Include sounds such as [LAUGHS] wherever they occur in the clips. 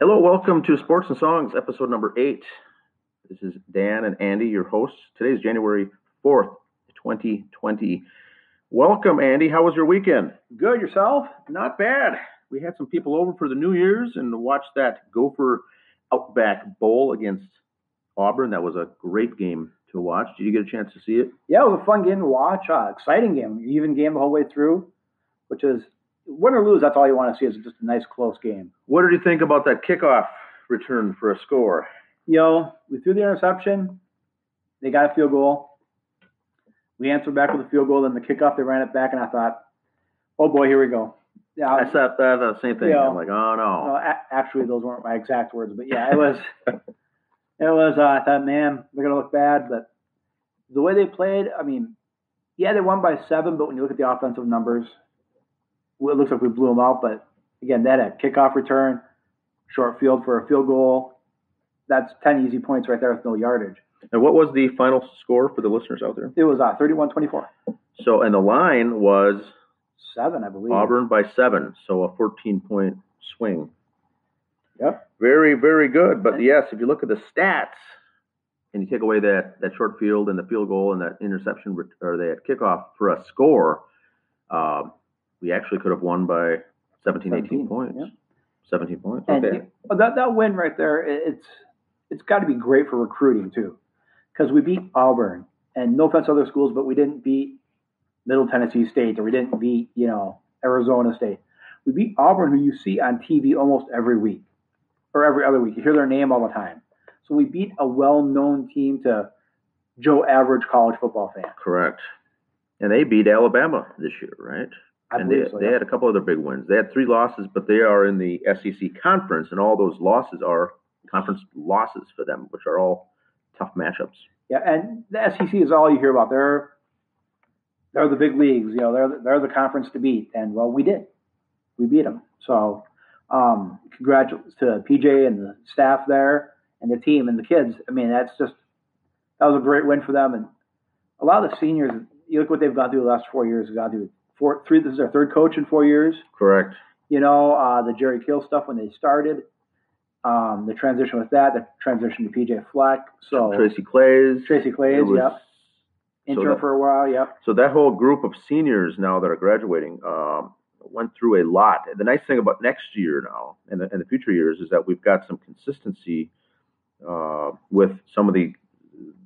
Hello, welcome to Sports and Songs, episode number eight. This is Dan and Andy, your hosts. Today is January 4th, 2020. Welcome, Andy. How was your weekend? Good, yourself? Not bad. We had some people over for the New Year's and watched that Gopher Outback Bowl against Auburn. That was a great game to watch. Did you get a chance to see it? Yeah, it was a fun game to watch. Uh, exciting game, even game the whole way through, which is win or lose. That's all you want to see is just a nice close game. What did you think about that kickoff return for a score? You know, we threw the interception. They got a field goal. We answered back with a field goal. Then the kickoff, they ran it back, and I thought, oh boy, here we go. Yeah, I said that the same thing. You know, I'm like, oh no. no a- actually, those weren't my exact words, but yeah, it was. [LAUGHS] it was. Uh, I thought, man, they're gonna look bad, but the way they played, I mean, yeah, they won by seven, but when you look at the offensive numbers, well, it looks like we blew them out. But again, that a kickoff return, short field for a field goal, that's ten easy points right there with no yardage. And what was the final score for the listeners out there? It was uh, 31-24. So, and the line was seven, I believe. Auburn by seven, so a 14 point swing. Yep. Very, very good. But yes, if you look at the stats and you take away that, that short field and the field goal and that interception or that kickoff for a score, um, we actually could have won by 17, 17 18 points. Yeah. 17 points. Okay. And that, that win right there, it's it's got to be great for recruiting too because we beat Auburn, and no offense to other schools, but we didn't beat Middle Tennessee State or we didn't beat you know Arizona State. We beat Auburn, who you see on TV almost every week or every other week. You hear their name all the time. So we beat a well-known team to Joe average college football fan. Correct. And they beat Alabama this year, right? I and they, so, they yeah. had a couple other big wins. They had three losses, but they are in the SEC conference, and all those losses are conference losses for them, which are all tough matchups. Yeah, and the SEC is all you hear about. They're they're the big leagues. You know, they're they're the conference to beat, and well, we did. We beat them. So, um, congratulations to PJ and the staff there, and the team and the kids. I mean, that's just that was a great win for them. And a lot of the seniors, you look what they've gone through the last four years. They've gone through four, three. This is their third coach in four years. Correct. You know, uh, the Jerry Kill stuff when they started um, the transition with that, the transition to PJ Fleck. So Tracy Claeys. Tracy Claeys, was, yep. Intern so that, for a while, yep. So that whole group of seniors now that are graduating um, went through a lot. The nice thing about next year now and the, and the future years is that we've got some consistency uh, with some of the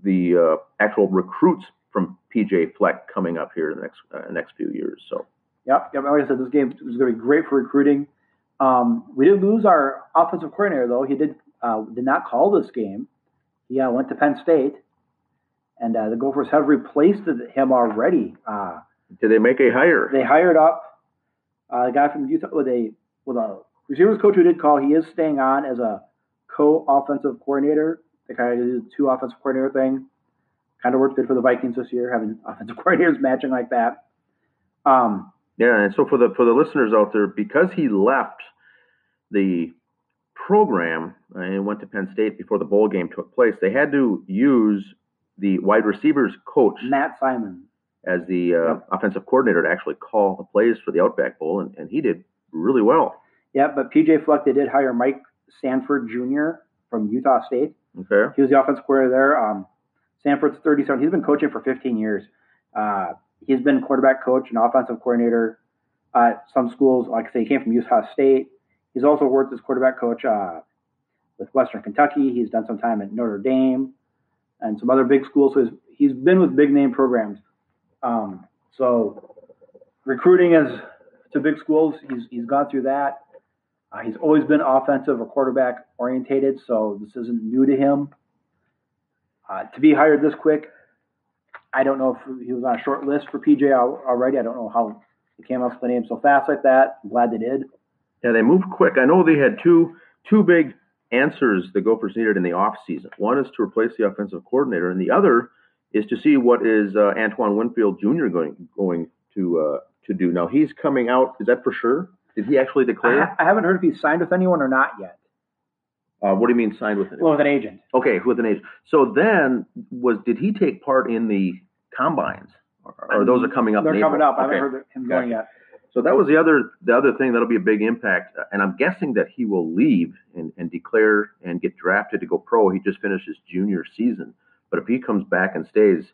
the uh, actual recruits from PJ Fleck coming up here in the next uh, next few years. So. Yep, yep. Like I said, this game is going to be great for recruiting. Um, we did lose our offensive coordinator, though. He did uh, did not call this game. He uh, went to Penn State, and uh, the Gophers have replaced him already. Uh, did they make a hire? They hired up uh, a guy from Utah with a with a receivers coach who did call. He is staying on as a co-offensive coordinator. They kind of do the two offensive coordinator thing. Kind of worked good for the Vikings this year, having [LAUGHS] offensive coordinators matching like that. Um, yeah, and so for the for the listeners out there, because he left the program and went to Penn State before the bowl game took place, they had to use the wide receivers coach Matt Simon as the uh, yep. offensive coordinator to actually call the plays for the Outback Bowl, and, and he did really well. Yeah, but PJ Fleck, they did hire Mike Sanford Jr. from Utah State. Okay. He was the offensive coordinator there. Um, Sanford's 37. He's been coaching for 15 years. Uh, he's been quarterback coach and offensive coordinator at some schools. Like I say, he came from Utah State. He's also worked as quarterback coach uh, with Western Kentucky. He's done some time at Notre Dame and some other big schools. So he's, he's been with big name programs. Um, so recruiting is to big schools. He's he's gone through that. Uh, he's always been offensive or quarterback orientated, so this isn't new to him. Uh, to be hired this quick, I don't know if he was on a short list for PJ already. I don't know how he came up with the name so fast like that. I'm glad they did. Yeah, they moved quick. I know they had two two big answers the Gophers needed in the off season. One is to replace the offensive coordinator, and the other is to see what is uh, Antoine Winfield Jr. going going to uh, to do. Now he's coming out. Is that for sure? Did he actually declare? I, I haven't heard if he's signed with anyone or not yet. Uh, what do you mean signed with anyone? Well, with an agent. Okay, with an agent. So then, was did he take part in the combines? Or, or those are coming up. They're coming up. I haven't heard him going yet. So that was the other the other thing that'll be a big impact, and I'm guessing that he will leave and, and declare and get drafted to go pro. He just finished his junior season, but if he comes back and stays,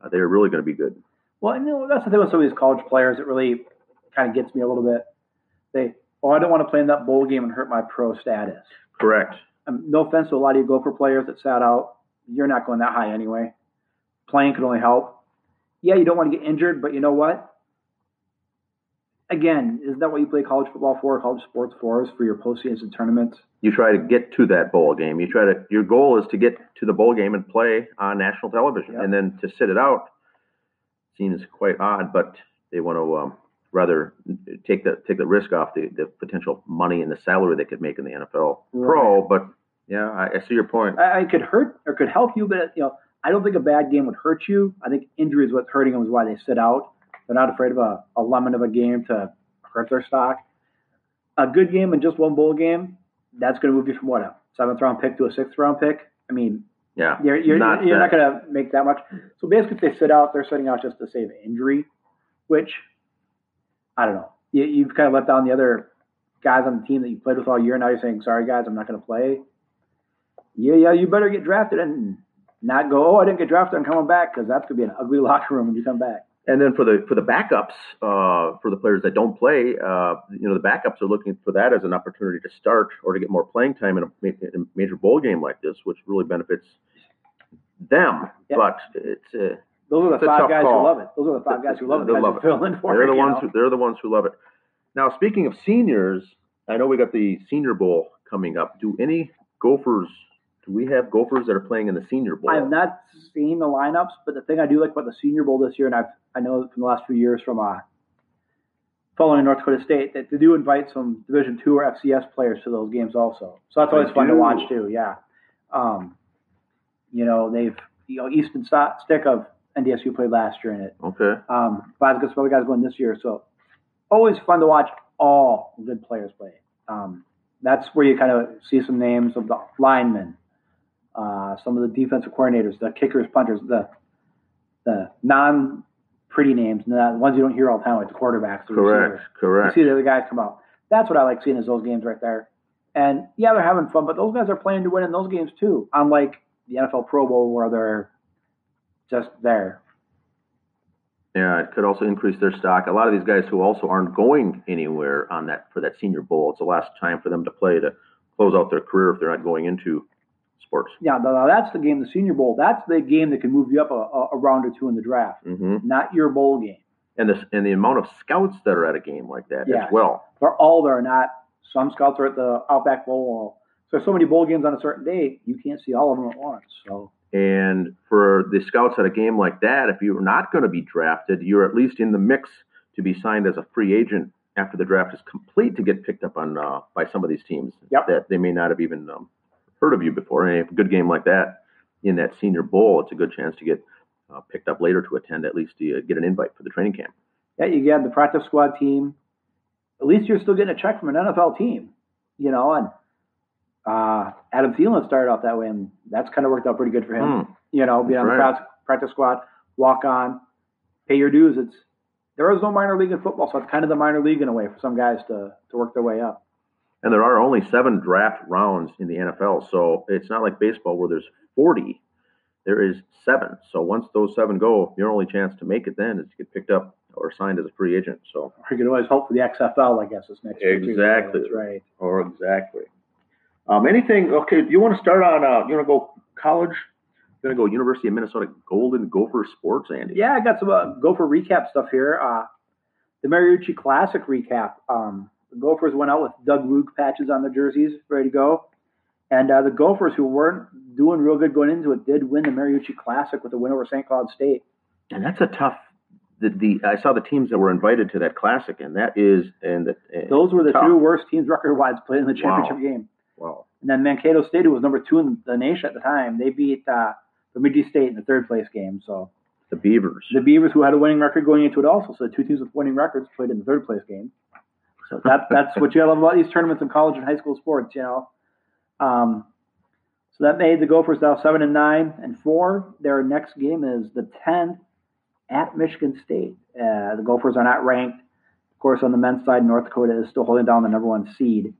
uh, they're really going to be good. Well, you know that's the thing with some of these college players. It really kind of gets me a little bit. They, oh, I don't want to play in that bowl game and hurt my pro status. Correct. Um, no offense to a lot of you Gopher players that sat out. You're not going that high anyway. Playing could only help. Yeah, you don't want to get injured, but you know what? again, is that what you play college football for, college sports for, is for your postseason tournaments? You try to get to that bowl game. You try to. Your goal is to get to the bowl game and play on national television, yep. and then to sit it out seems quite odd. But they want to um, rather take the take the risk off the, the potential money and the salary they could make in the NFL right. pro. But yeah, I, I, see your point. I, I could hurt or could help you, but you know, I don't think a bad game would hurt you. I think injury is what's hurting them is why they sit out. They're not afraid of a, a lemon of a game to hurt their stock. A good game and just one bowl game, that's going to move you from what a seventh round pick to a sixth round pick. I mean, yeah, you're you're not, you're not going to make that much. So basically, if they sit out, they're sitting out just to save injury, which I don't know. You, you've kind of let down the other guys on the team that you played with all year. And now you're saying, sorry guys, I'm not going to play. Yeah, yeah, you better get drafted and not go. Oh, I didn't get drafted. I'm coming back because that's going to be an ugly [LAUGHS] locker room when you come back. And then for the for the backups, uh, for the players that don't play, uh, you know, the backups are looking for that as an opportunity to start or to get more playing time in a, in a major bowl game like this, which really benefits them. Yep. But it's a, those are the five guys call. who love it. Those are the five guys who love it. They love it. They're the ones. Who, they're the ones who love it. Now, speaking of seniors, I know we got the Senior Bowl coming up. Do any Gophers do we have Gophers that are playing in the Senior Bowl? I have not seen the lineups, but the thing I do like about the Senior Bowl this year, and I've I know from the last few years from uh, following North Dakota State that they do invite some Division two or FCS players to those games also. So that's always fun to watch too. Yeah, um, you know they've you know Easton Stick of NDSU played last year in it. Okay. Um, but some other guys going this year, so always fun to watch all good players play. Um, that's where you kind of see some names of the linemen, uh, some of the defensive coordinators, the kickers, punters, the the non pretty names, and the ones you don't hear all the time, like the quarterbacks. The correct, receivers. correct. You see the other guys come out. That's what I like seeing is those games right there. And yeah, they're having fun, but those guys are playing to win in those games too. Unlike the NFL Pro Bowl where they're just there. Yeah, it could also increase their stock. A lot of these guys who also aren't going anywhere on that for that Senior Bowl. It's the last time for them to play to close out their career if they're not going into sports. Yeah, that's the game, the Senior Bowl. That's the game that can move you up a, a round or two in the draft, mm-hmm. not your bowl game. And the and the amount of scouts that are at a game like that yeah. as well. They're all there, not some scouts are at the Outback Bowl. So there's so many bowl games on a certain day, you can't see all of them at once. So. And for the scouts at a game like that, if you're not going to be drafted, you're at least in the mix to be signed as a free agent after the draft is complete to get picked up on uh, by some of these teams yep. that they may not have even um, heard of you before. And a good game like that in that Senior Bowl, it's a good chance to get uh, picked up later to attend, at least to uh, get an invite for the training camp. Yeah, you get the practice squad team. At least you're still getting a check from an NFL team, you know. And uh, Adam Thielen started off that way, and that's kind of worked out pretty good for him. Mm, you know, being on right. the practice, practice squad, walk on, pay your dues. It's there is no minor league in football, so it's kind of the minor league in a way for some guys to to work their way up and there are only seven draft rounds in the NFL. So it's not like baseball where there's 40. There is seven. So once those seven go, your only chance to make it then is to get picked up or signed as a free agent. So you can always hope for the XFL, I guess, this next year. Exactly. That's right. Or exactly. Um, anything? Okay. Do you want to start on? Uh, you want to go college? You want to go University of Minnesota Golden Gopher Sports, Andy? Yeah, I got some uh, Gopher recap stuff here. Uh, the Mariucci Classic recap. Um, the Gophers went out with Doug Woog patches on their jerseys, ready to go. And uh, the Gophers, who weren't doing real good going into it, did win the Mariucci Classic with a win over St. Cloud State. And that's a tough. The, the I saw the teams that were invited to that classic, and that is and the, those were the tough. two worst teams record-wise played in the championship wow. game. Wow. And then Mankato State, who was number two in the nation at the time, they beat uh, Bemidji State in the third place game. So the Beavers, the Beavers, who had a winning record going into it, also. So the two teams with winning records played in the third place game. So that [LAUGHS] that's what you love about these tournaments in college and high school sports, you know. Um, so that made the Gophers now seven and nine and four. Their next game is the tenth at Michigan State. Uh, the Gophers are not ranked. Of course, on the men's side, North Dakota is still holding down the number one seed.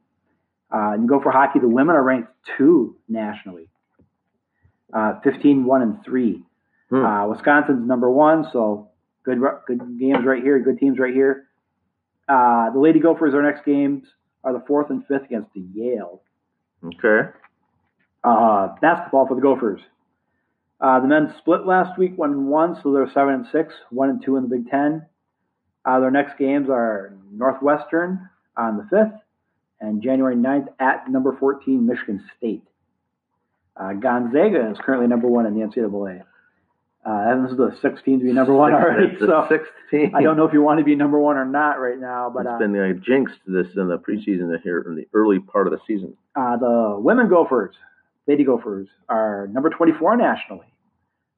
Uh, and Gopher hockey, the women are ranked two nationally, uh, 15, 1, and 3. Hmm. Uh, Wisconsin's number one, so good good games right here, good teams right here. Uh, the Lady Gophers, our next games are the fourth and fifth against the Yale. Okay. Uh, basketball for the Gophers. Uh, the men split last week, one and one, so they're seven and six, one and two in the Big Ten. Uh, their next games are Northwestern on the fifth, and January 9th at number 14 Michigan State. Uh, Gonzaga is currently number one in the NCAA. Uh, this is the sixth team to be number one already. So sixth team. I don't know if you want to be number one or not right now, but It's uh, been uh, jinxed this in the preseason here in the early part of the season. uh, the women Gophers, Lady Gophers, are number 24 nationally.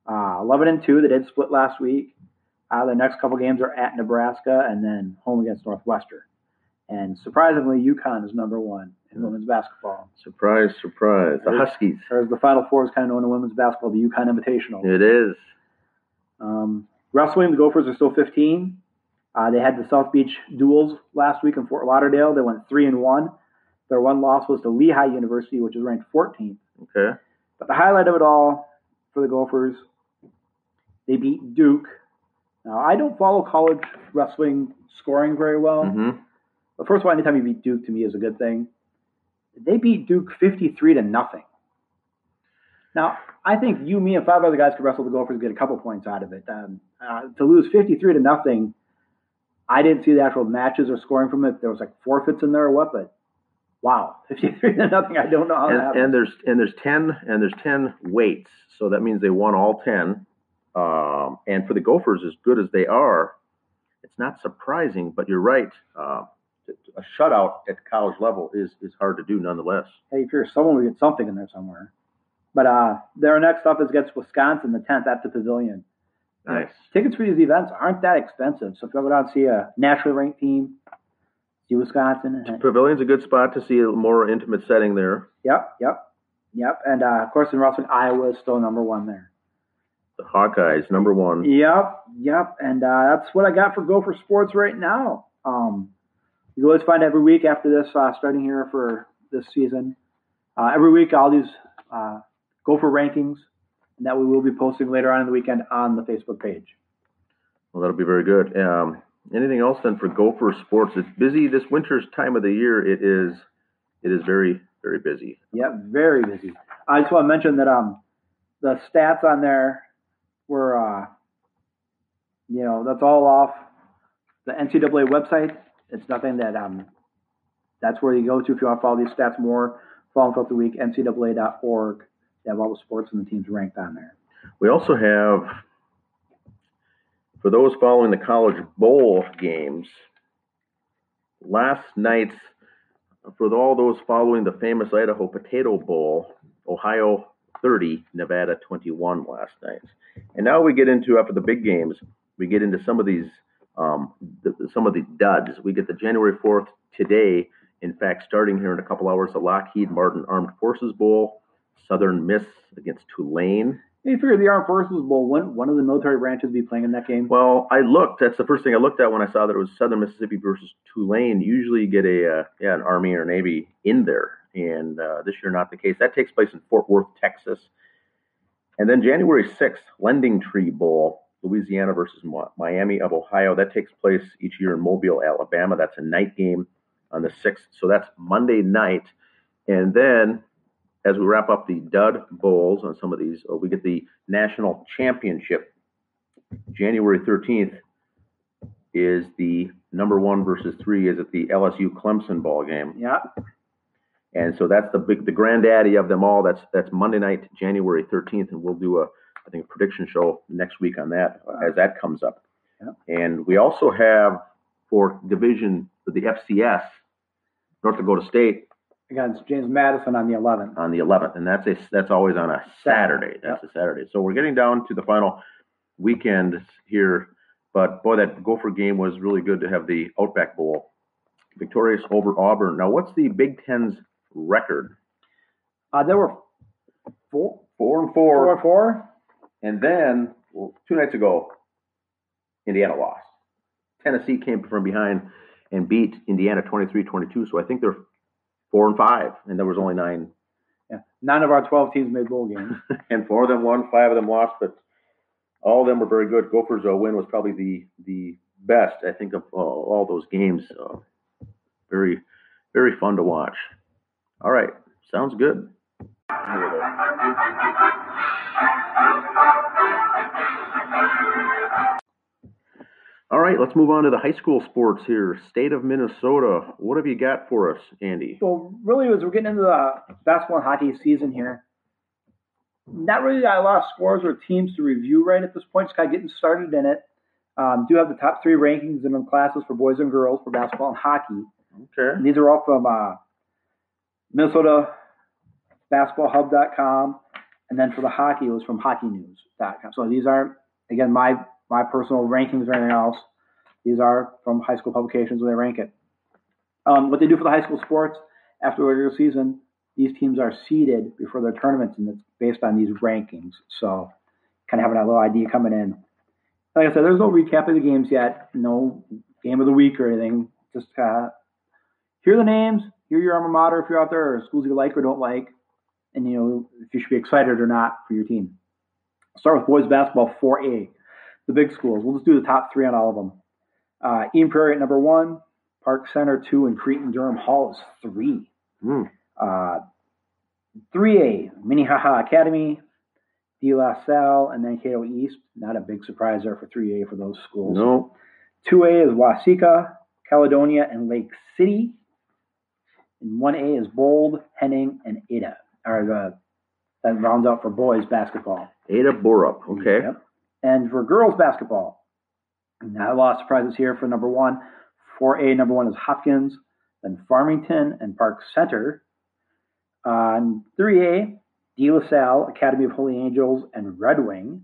Uh, 11 and 2. They did split last week. Uh, their next couple games are at Nebraska and then home against Northwestern. And surprisingly, UConn is number one in women's basketball. Surprise, surprise. The Huskies. Or as the Final Four is kind of known in women's basketball, the UConn Invitational. It is. Um, wrestling, the Gophers are still 15. Uh, they had the South Beach Duals last week in Fort Lauderdale. They went three and one. Their one loss was to Lehigh University, which is ranked 14th. Okay. But the highlight of it all for the Gophers, they beat Duke. Now I don't follow college wrestling scoring very well, hmm but first of all, anytime you beat Duke to me is a good thing. They beat Duke 53 to nothing. Now, I think you, me, and five other guys could wrestle the Gophers and get a couple points out of it. Um, uh, to lose 53 to nothing, I didn't see the actual matches or scoring from it. There was like forfeits in there or what, but wow, [LAUGHS] 53 to nothing. I don't know how that And, happened. and there's and there's ten and there's ten weights, so that means they won all ten. Um, and for the Gophers, as good as they are, it's not surprising. But you're right. Uh, a shutout at college level is is hard to do, nonetheless. hey, if you're someone, we get something in there somewhere. But uh, their next up is against Wisconsin, the 10th at the Pavilion. Nice. Tickets for these events aren't that expensive. So if you ever down and see a nationally ranked team, see Wisconsin. The Pavilion's a good spot to see a more intimate setting there. Yep, yep, yep. And uh, of course, in wrestling, Iowa is still number one there. The Hawkeyes, number one. Yep, yep. And uh, that's what I got for Gopher Sports right now. Um, you can always find every week after this, uh, starting here for this season. Uh, every week, all these uh, Gopher rankings that we will be posting later on in the weekend on the Facebook page. Well, that'll be very good. Um, anything else then for Gopher Sports? It's busy this winter's time of the year. It is, it is very, very busy. Yep, very busy. I just want to mention that um, the stats on there were, uh, you know, that's all off the NCAA website. It's nothing that um, that's where you go to if you want to follow these stats more. Follow them throughout the week, NCAA.org. They have all the sports and the teams ranked on there. We also have, for those following the college bowl games, last night's, for all those following the famous Idaho Potato Bowl, Ohio 30, Nevada 21 last night. And now we get into, after the big games, we get into some of these, um, the, some of the duds. We get the January 4th today. In fact, starting here in a couple hours, the Lockheed Martin Armed Forces Bowl, Southern Miss against Tulane. You figure the Armed Forces Bowl, wouldn't one of the military branches be playing in that game? Well, I looked. That's the first thing I looked at when I saw that it was Southern Mississippi versus Tulane. Usually, you get a uh, yeah an Army or Navy in there, and uh, this year not the case. That takes place in Fort Worth, Texas. And then January sixth, Lending Tree Bowl, Louisiana versus Miami of Ohio. That takes place each year in Mobile, Alabama. That's a night game on the sixth. So that's Monday night, and then as we wrap up the Dud Bowls on some of these, uh, we get the national championship January 13th is the number one versus three is at the LSU Clemson ball game. Yeah. And so that's the big, the granddaddy of them all. That's, that's Monday night, January 13th. And we'll do a, I think, a prediction show next week on that as that comes up. Yeah. And we also have for division, for the FCS, North Dakota State Against James Madison on the 11th. on the 11th, and that's a that's always on a Saturday. That's a Saturday. So we're getting down to the final weekend here, but boy, that Gopher game was really good to have the Outback Bowl victorious over Auburn. Now, what's the Big Ten's record? Uh, there were four, Four and four four, and four. And then well, two nights ago, Indiana lost. Tennessee came from behind and beat Indiana 23-22. So I think they're four and five, and there was only nine. Yeah, nine of our 12 teams made bowl games. [LAUGHS] and four of them won, five of them lost, but all of them were very good. Gophers' uh, win was probably the the best, I think, of uh, all those games. Uh, very, very fun to watch. All right, sounds good. [LAUGHS] All right, let's move on to the high school sports here. State of Minnesota. What have you got for us, Andy? So really, as we're getting into the basketball and hockey season here, not really a lot of scores or teams to review right at this point. Just kind of getting started in it. Um, do have the top three rankings in the classes for boys and girls for basketball and hockey. Okay. And these are all from uh, Minnesota basketballhub.com and then for the hockey it was from hockeynews.com so these aren't again my my personal rankings or anything else these are from high school publications when they rank it. Um, what they do for the high school sports after the regular season these teams are seeded before their tournaments and it's based on these rankings. So kind of having a little idea coming in. Like i said there's no recap of the games yet no game of the week or anything. Just uh, hear the names hear your alma mater if you're out there or schools you like or don't like and you know if you should be excited or not for your team. Start with boys basketball 4A, the big schools. We'll just do the top three on all of them. Uh, Eden Prairie at number one, Park Center two, and Cretin-Derham Hall is three. Mm. Uh, 3A, Minnehaha Academy, De La Salle, and Mankato East. Not a big surprise there for 3A for those schools. No. 2A is Waseca, Caledonia, and Lake City. And 1A is Bold, Henning, and Ada or the that rounds out for boys basketball. Ada Borup. Okay. Yep. And for girls basketball, not a lot of surprises here for number one. 4A number one is Hopkins, then Farmington and Park Center. On 3A, De La Salle, Academy of Holy Angels, and Red Wing.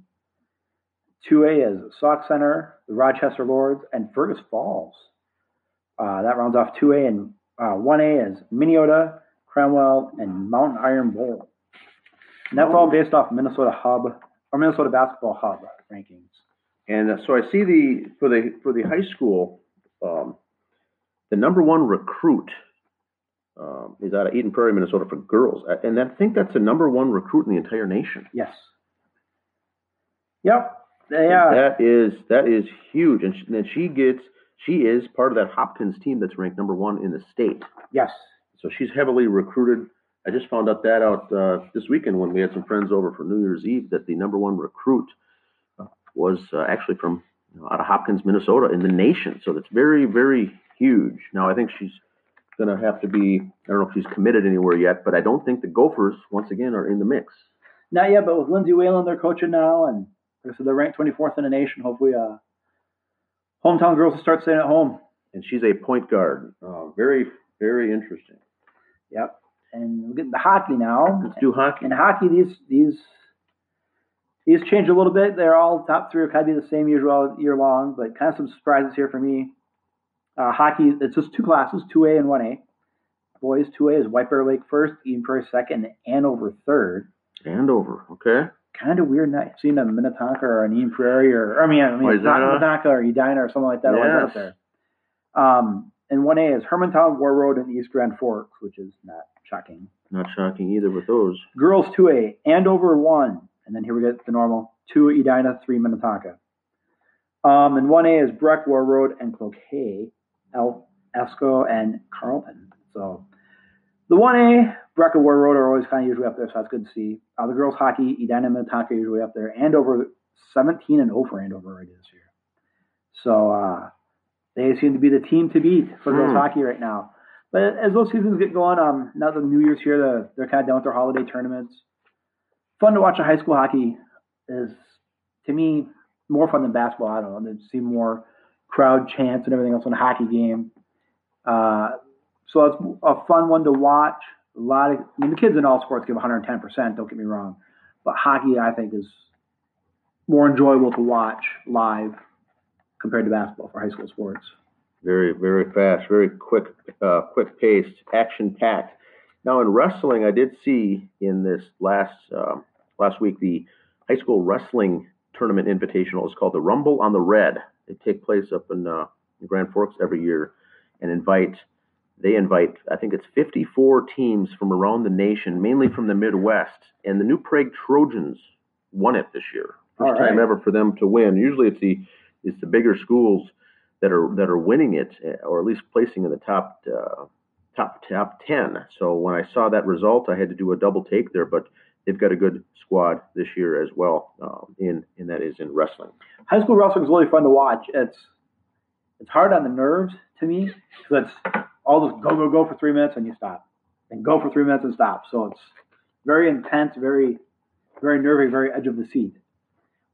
2A is Sauk Centre, the Rochester Lourdes, and Fergus Falls. Uh, that rounds off 2A, and uh, 1A is Minneota, Cromwell, and Mountain Iron-Buhl. And that's all based off Minnesota Hub or Minnesota Basketball Hub rankings. And uh, so I see the for the for the high school, um, the number one recruit um, is out of Eden Prairie, Minnesota, for girls, and I think that's the number one recruit in the entire nation. Yes. Yep. Yeah. That is that is huge, and she, and she gets she is part of that Hopkins team that's ranked number one in the state. Yes. So she's heavily recruited. I just found out that out uh, this weekend when we had some friends over for New Year's Eve that the number one recruit was uh, actually from you know, out of Hopkins, Minnesota, in the nation. So that's very, very huge. Now I think she's going to have to be. I don't know if she's committed anywhere yet, but I don't think the Gophers once again are in the mix. Not yet, but with Lindsay Whalen, they're coaching now, and so they're ranked 24th in the nation. Hopefully, uh, hometown girls will start staying at home. And she's a point guard. Uh, very, very interesting. Yep. And we're getting the hockey now. Let's do hockey. In hockey, these these these change a little bit. They're all top three are kind of be the same year year long, but kind of some surprises here for me. Uh, hockey, it's just two classes, 2A and 1A. Boys, 2A is White Bear Lake first, Eden Prairie second, and Andover third. Andover, okay. Kind of weird not seeing a Minnetonka or an Eden Prairie or, or I mean, I mean, Minnetonka or Edina or something like that yes. out there. Um, and 1A is Hermantown, Warroad, and East Grand Forks, which is not shocking. Not shocking either with those. Girls 2A, Andover 1. And then here we get the normal 2 Edina, 3 Minnetonka. Um, and 1A is Breck, Warroad, and Cloquet, El Esko, and Carlton. So the 1A, Breck and Warroad are always kind of usually up there, so that's good to see. Uh, the girls hockey, Edina and Minnetonka usually up there. Andover 17 and 0 for Andover right this year. So uh, they seem to be the team to beat for girls mm. hockey right now. But as those seasons get going, um, now the New Year's here, the, they're kind of done with their holiday tournaments. Fun to watch a high school hockey is, to me, more fun than basketball. I don't know. They see more crowd chants and everything else in a hockey game. Uh, so it's a fun one to watch. A lot of, I mean, the kids in all sports give 110%, don't get me wrong. But hockey, I think, is more enjoyable to watch live compared to basketball for high school sports. Very, very fast, very quick, uh, quick paced, action packed. Now in wrestling, I did see in this last uh, last week the high school wrestling tournament invitational is called the Rumble on the Red. They take place up in, uh, in Grand Forks every year, and invite they invite I think it's 54 teams from around the nation, mainly from the Midwest, and the New Prague Trojans won it this year. First right. time ever for them to win. Usually it's the it's the bigger schools that are that are winning it, eh, or at least placing in the top uh, top top ten. So when I saw that result, I had to do a double take there. But they've got a good squad this year as well. Um, in in that is in wrestling. High school wrestling is really fun to watch. It's it's hard on the nerves to me because it's all this go go go for three minutes and you stop, and go for three minutes and stop. So it's very intense, very very nervy, very edge of the seat.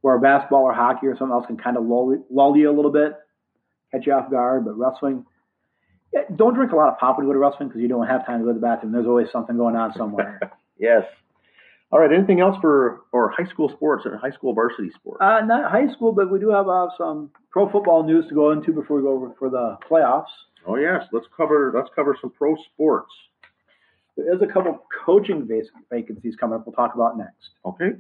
Where basketball or hockey or something else can kind of lull, lull you a little bit, catch you off guard. But wrestling, yeah, don't drink a lot of pop when you go to wrestling because you don't have time to go to the bathroom. There's always something going on somewhere. [LAUGHS] Yes. All right. Anything else for or high school sports or high school varsity sports? Uh, not high school, but we do have uh, some pro football news to go into before we go over for the playoffs. oh yes. Let's cover let's cover some pro sports. There is a couple coaching vacancies coming up. We'll talk about next. Okay.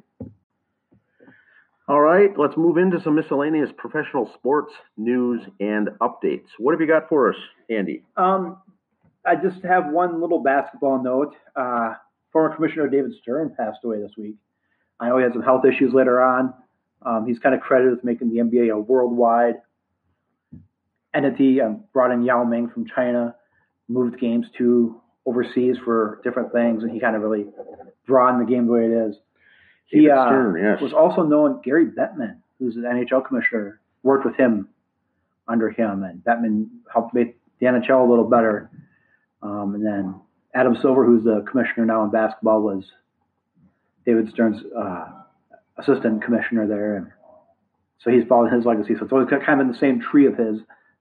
All right. Let's move into some miscellaneous professional sports news and updates. What have you got for us, Andy? Um, I just have one little basketball note. Uh, former Commissioner David Stern passed away this week. I know he had some health issues later on. Um, he's kind of credited with making the NBA a worldwide entity. Um, brought in Yao Ming from China, moved games to overseas for different things, and he kind of really broadened the game the way it is. He uh, Stern, yes. was also known Gary Bettman, who's an NHL commissioner, worked with him under him, and Bettman helped make the NHL a little better. Um, and then Adam Silver, who's the commissioner now in basketball, was David Stern's uh, assistant commissioner there, and so he's followed his legacy. So it's always kind of in the same tree of his,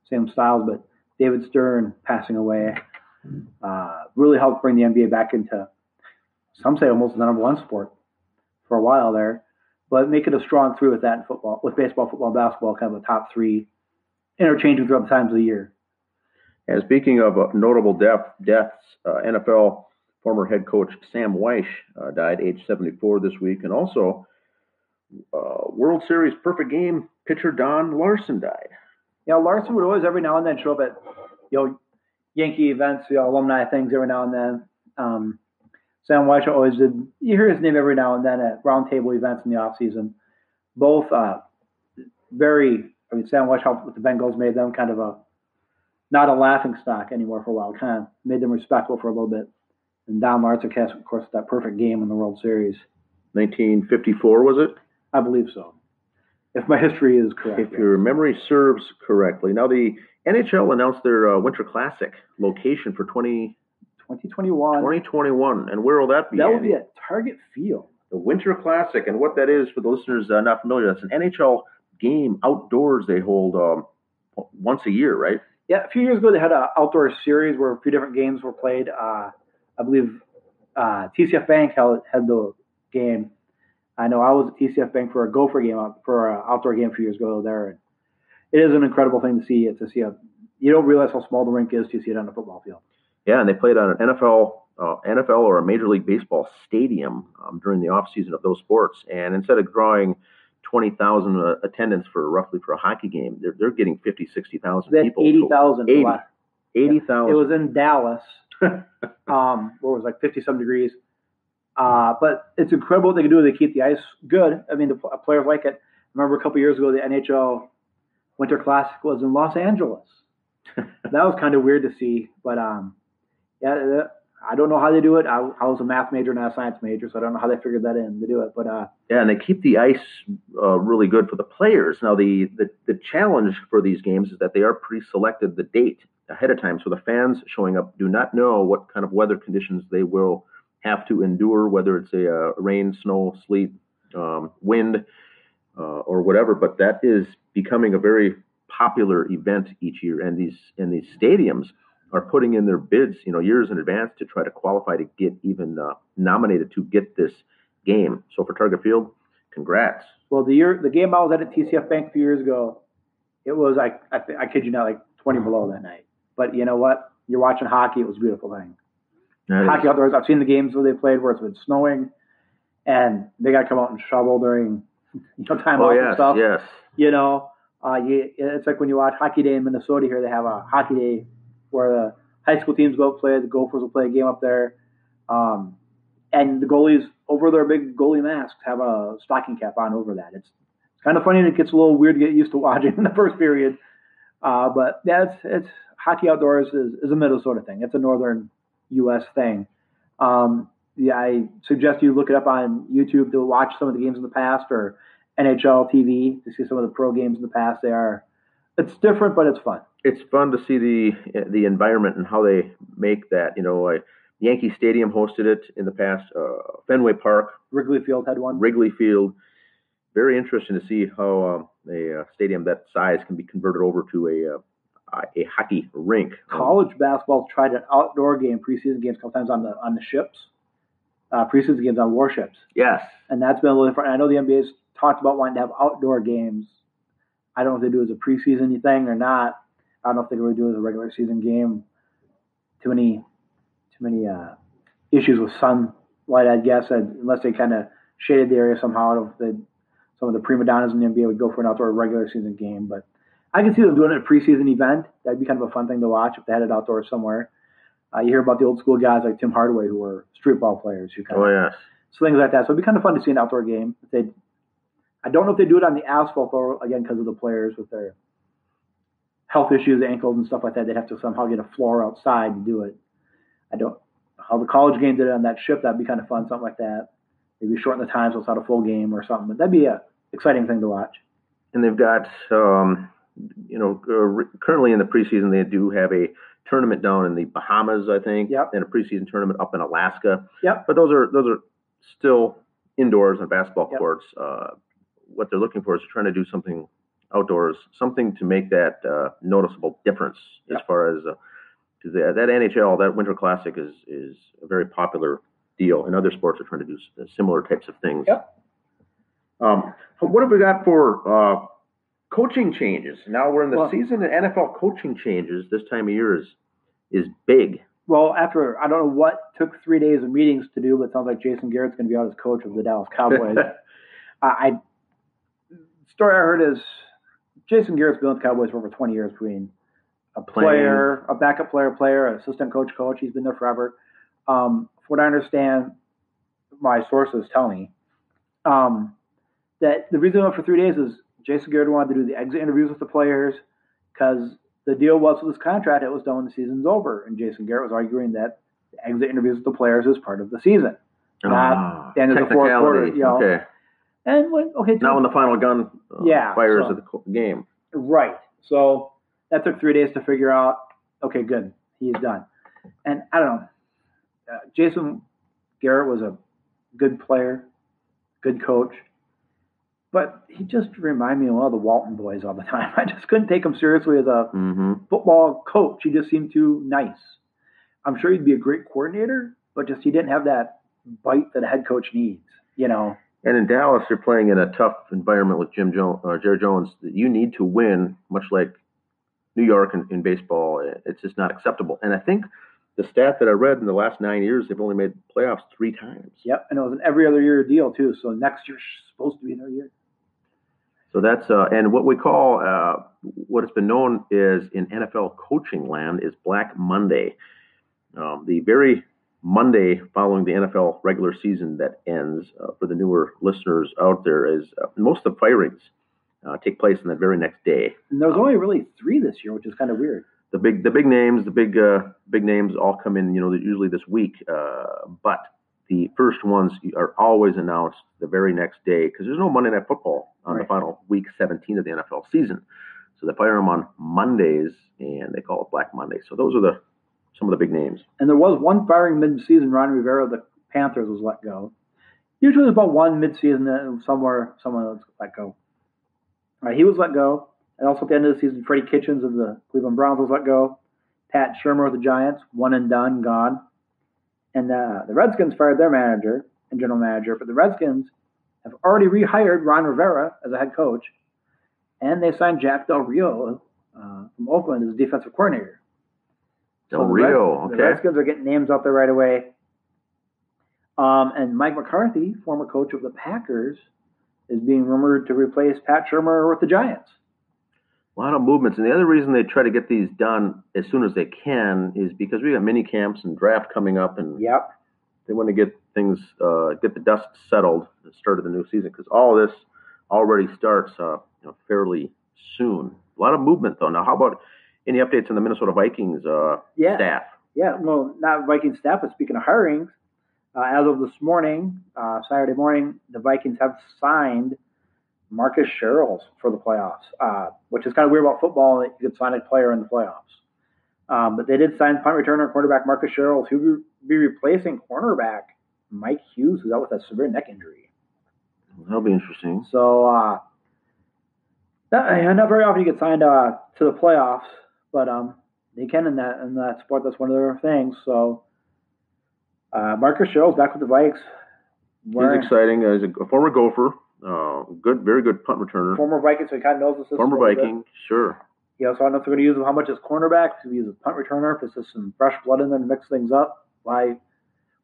same styles. But David Stern passing away uh, really helped bring the NBA back into some say almost the number one sport for a while there, but make it a strong three with that in football, with baseball, football, basketball, kind of a top three, interchanging throughout the times of the year. And speaking of uh, notable death, deaths, uh, NFL former head coach Sam Wyche uh, died, age 74 this week, and also uh, World Series perfect game pitcher Don Larsen died. You know, Larsen would always every now and then show up at you know Yankee events, you know, alumni things every now and then. Um, Sam Wyche always did. You hear his name every now and then at roundtable events in the off season. Both uh, very. I mean, Sam Wyche helped with the Bengals, made them kind of a not a laughing stock anymore for a while. Kind of made them respectful for a little bit. And Don Larsen, of course, that perfect game in the World Series. 1954 was it? I believe so. If my history is correct. If your memory serves correctly. Now the NHL announced their uh, Winter Classic location for 20, 2021. 2021, and where will that be? that will be at Target Field. the Winter Classic, and what that is for the listeners uh, not familiar, that's an NHL game outdoors they hold um, once a year, right? Yeah, a few years ago they had an outdoor series where a few different games were played. Uh, I believe uh, TCF Bank held, had the game. I know I was at TCF Bank for a Gopher game for an outdoor game a few years ago there. And it is an incredible thing to see. To see a you don't realize how small the rink is to see it on a football field. Yeah, and they played on an NFL, uh, NFL or a Major League Baseball stadium um, during the off season of those sports. And instead of drawing 20,000 uh, attendance for roughly for a hockey game, they're, they're getting 50, 60,000 They had people. eighty thousand. 80. It was in Dallas, [LAUGHS] um, where it was like fifty some degrees. Uh, but it's incredible what they can do. They keep the ice good. I mean, the players like it. I remember a couple years ago, the NHL Winter Classic was in Los Angeles. [LAUGHS] that was kind of weird to see, but um, yeah, I don't know how they do it. I, I was a math major, not a science major, so I don't know how they figured that in to do it. But uh, Yeah, and they keep the ice uh, really good for the players. Now, the, the the challenge for these games is that they are pre-selected the date ahead of time, so the fans showing up do not know what kind of weather conditions they will have to endure, whether it's a uh, rain, snow, sleet, um, wind, uh, or whatever. But that is becoming a very popular event each year, and these and these stadiums are putting in their bids, you know, years in advance to try to qualify to get even uh, nominated to get this game. So for Target Field, congrats. well, the year the game I was at at TCF Bank a few years ago, it was I I, I kid you not like twenty below that night. But you know what? You're watching hockey. It was a beautiful thing. That hockey outdoors. I've seen the games where they played where it's been snowing, and they got to come out and shovel during [LAUGHS] you know time oh off and stuff. yes. You know, uh, you, it's like when you watch Hockey Day in Minnesota. Here they have a Hockey Day where the high school teams go play. The Gophers will play a game up there, um, and the goalies over their big goalie masks have a stocking cap on over that. It's, it's kind of funny. and It gets a little weird to get used to watching [LAUGHS] in the first period, uh, but yeah, it's, it's hockey outdoors is, is a Minnesota thing. It's a northern U.S. thing. Um, yeah, I suggest you look it up on YouTube to watch some of the games in the past or NHL TV to see some of the pro games in the past. They are, it's different, but it's fun. It's fun to see the the environment and how they make that. You know, uh, Yankee Stadium hosted it in the past. Uh, Fenway Park, Wrigley Field had one. Wrigley Field. Very interesting to see how um, a uh, stadium that size can be converted over to a uh, a hockey rink. College basketball tried an outdoor game, preseason games, a couple times on the on the ships. Uh, preseason games on warships. Yes, and that's been a little different. I know the NBA's talked about wanting to have outdoor games. I don't know if they do as a preseason thing or not. I don't know if they really do it as a regular season game. Too many, too many uh, issues with sunlight, I guess. Unless they kind of shaded the area somehow. I don't know some of the prima donnas in the NBA would go for an outdoor regular season game, but I can see them doing it a preseason event. That'd be kind of a fun thing to watch if they had it outdoors somewhere. Uh, you hear about the old school guys like Tim Hardaway who were street ball players who kind oh, of yes. so things like that. So it'd be kind of fun to see an outdoor game if they I don't know if they do it on the asphalt though, again because of the players with their health issues, ankles and stuff like that. They'd have to somehow get a floor outside to do it. I don't how the college game did it on that ship. That'd be kind of fun, something like that. Maybe shorten the time so it's not a full game or something. But that'd be a exciting thing to watch. And they've got, um, you know, uh, currently in the preseason they do have a tournament down in the Bahamas, I think, yep. and a preseason tournament up in Alaska. Yep. But those are those are still indoors on basketball yep. courts. Uh, what they're looking for is trying to do something outdoors, something to make that uh, noticeable difference yep. as far as uh, that NHL, that Winter Classic is is a very popular deal, and other sports are trying to do similar types of things. Yep. Um, what have we got for uh, coaching changes? Now we're in the Well- season, and NFL coaching changes this time of year is is big. Well, after I don't know what took three days of meetings to do, but it sounds like Jason Garrett's going to be out as coach of the Dallas Cowboys. [LAUGHS] I, I story I heard is Jason Garrett's been with the Cowboys for over 20 years between a Playing. player, a backup player, player, assistant coach, coach. He's been there forever. Um, from what I understand, my sources tell me um, that the reason he went for three days is Jason Garrett wanted to do the exit interviews with the players because the deal was with his contract, it was done when the season's over. And Jason Garrett was arguing that the exit interviews with the players is part of the season. Not Ah, the end of the fourth quarter, you know. Okay, And when, okay, not when the final gun uh, Yeah, fires so- at the game. Right. So that took three days to figure out. Okay, good. He's done. And I don't know. Uh, Jason Garrett was a good player, good coach, but he just reminded me of all the Walton boys all the time. [LAUGHS] I just couldn't take him seriously as a hmm football coach. He just seemed too nice. I'm sure he'd be a great coordinator, but just he didn't have that bite that a head coach needs. You know. And in Dallas, you're playing in a tough environment with Jim Jones, uh, Jerry Jones. You need to win, much like New York in, in baseball. It's just not acceptable. And I think the stat that I read in the last nine years, they've only made playoffs three times. Yep. And it was an every other year deal too. So next year's supposed to be another year. So that's uh, and what we call uh, what has been known is in NFL coaching land is Black Monday, um, the very Monday following the NFL regular season that ends. Uh, for the newer listeners out there, is uh, most of the firings uh, take place on that very next day. And there was only really three this year, which is kind of weird. The big the big names, the big uh, big names all come in. You know, usually this week, uh, but the first ones are always announced the very next day because there's no Monday Night Football on the final week 17 of the NFL season. So they fire them on Mondays and they call it Black Monday. So those are the some of the big names. And there was one firing mid-season. Ron Rivera, of the Panthers, was let go. Usually, there's about one mid-season that somewhere someone was let go. All right, he was let go. And also at the end of the season, Freddie Kitchens of the Cleveland Browns was let go. Pat Shurmur of the Giants, one and done, gone. And uh, the Redskins fired their manager and general manager, but the Redskins have already rehired Ron Rivera as a head coach, and they signed Jack Del Rio uh, from Oakland as defensive coordinator. Del So the Red- Rio, The okay. Redskins are getting names out there right away. Um, and Mike McCarthy, former coach of the Packers, is being rumored to replace Pat Shurmur with the Giants. A lot of movements, and the other reason they try to get these done as soon as they can is because we got mini camps and draft coming up, and Yep. they want to get things, uh, get the dust settled at the start of the new season because all this already starts uh, you know, fairly soon. A lot of movement though. Now, how about any updates on the Minnesota Vikings uh, Yeah. staff? Yeah, well, not Viking staff, but speaking of hirings, uh, as of this morning, uh, Saturday morning, the Vikings have signed Marcus Sherels for the playoffs, uh, which is kind of weird about football that you could sign a player in the playoffs. Um, but they did sign punt returner and quarterback Marcus Sherels, who will be replacing cornerback Mike Hughes, who's out with a severe neck injury. That'll be interesting. So, uh, not, not very often you get signed uh, to the playoffs, but um, they can in that in that sport. That's one of their things. So, uh, Marcus Sherels's back with the Vikes. He's exciting. Uh, he's a, a former Gopher. Uh, good, very good punt returner. Former Viking, so he kind of knows the system. Former a little bit. Viking, sure. He also, I don't know if they're going to use him how much as cornerback, if he a punt returner, if it's just some fresh blood in there to mix things up, why,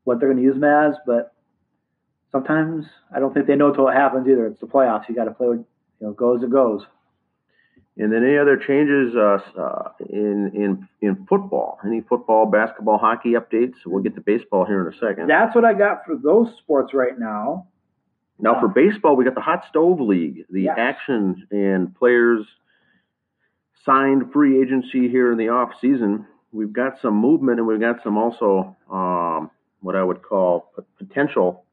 what they're going to use him as. But sometimes I don't think they know until it happens either. It's the playoffs. You got to play with, you know, goes it goes. And then any other changes uh, uh, in in in football? Any football, basketball, hockey updates? We'll get to baseball here in a second. That's what I got for those sports right now. Now for baseball, we got the Hot Stove League, the Yes. action and players signed free agency here in the off season. We've got some movement, and we've got some also um, what I would call potential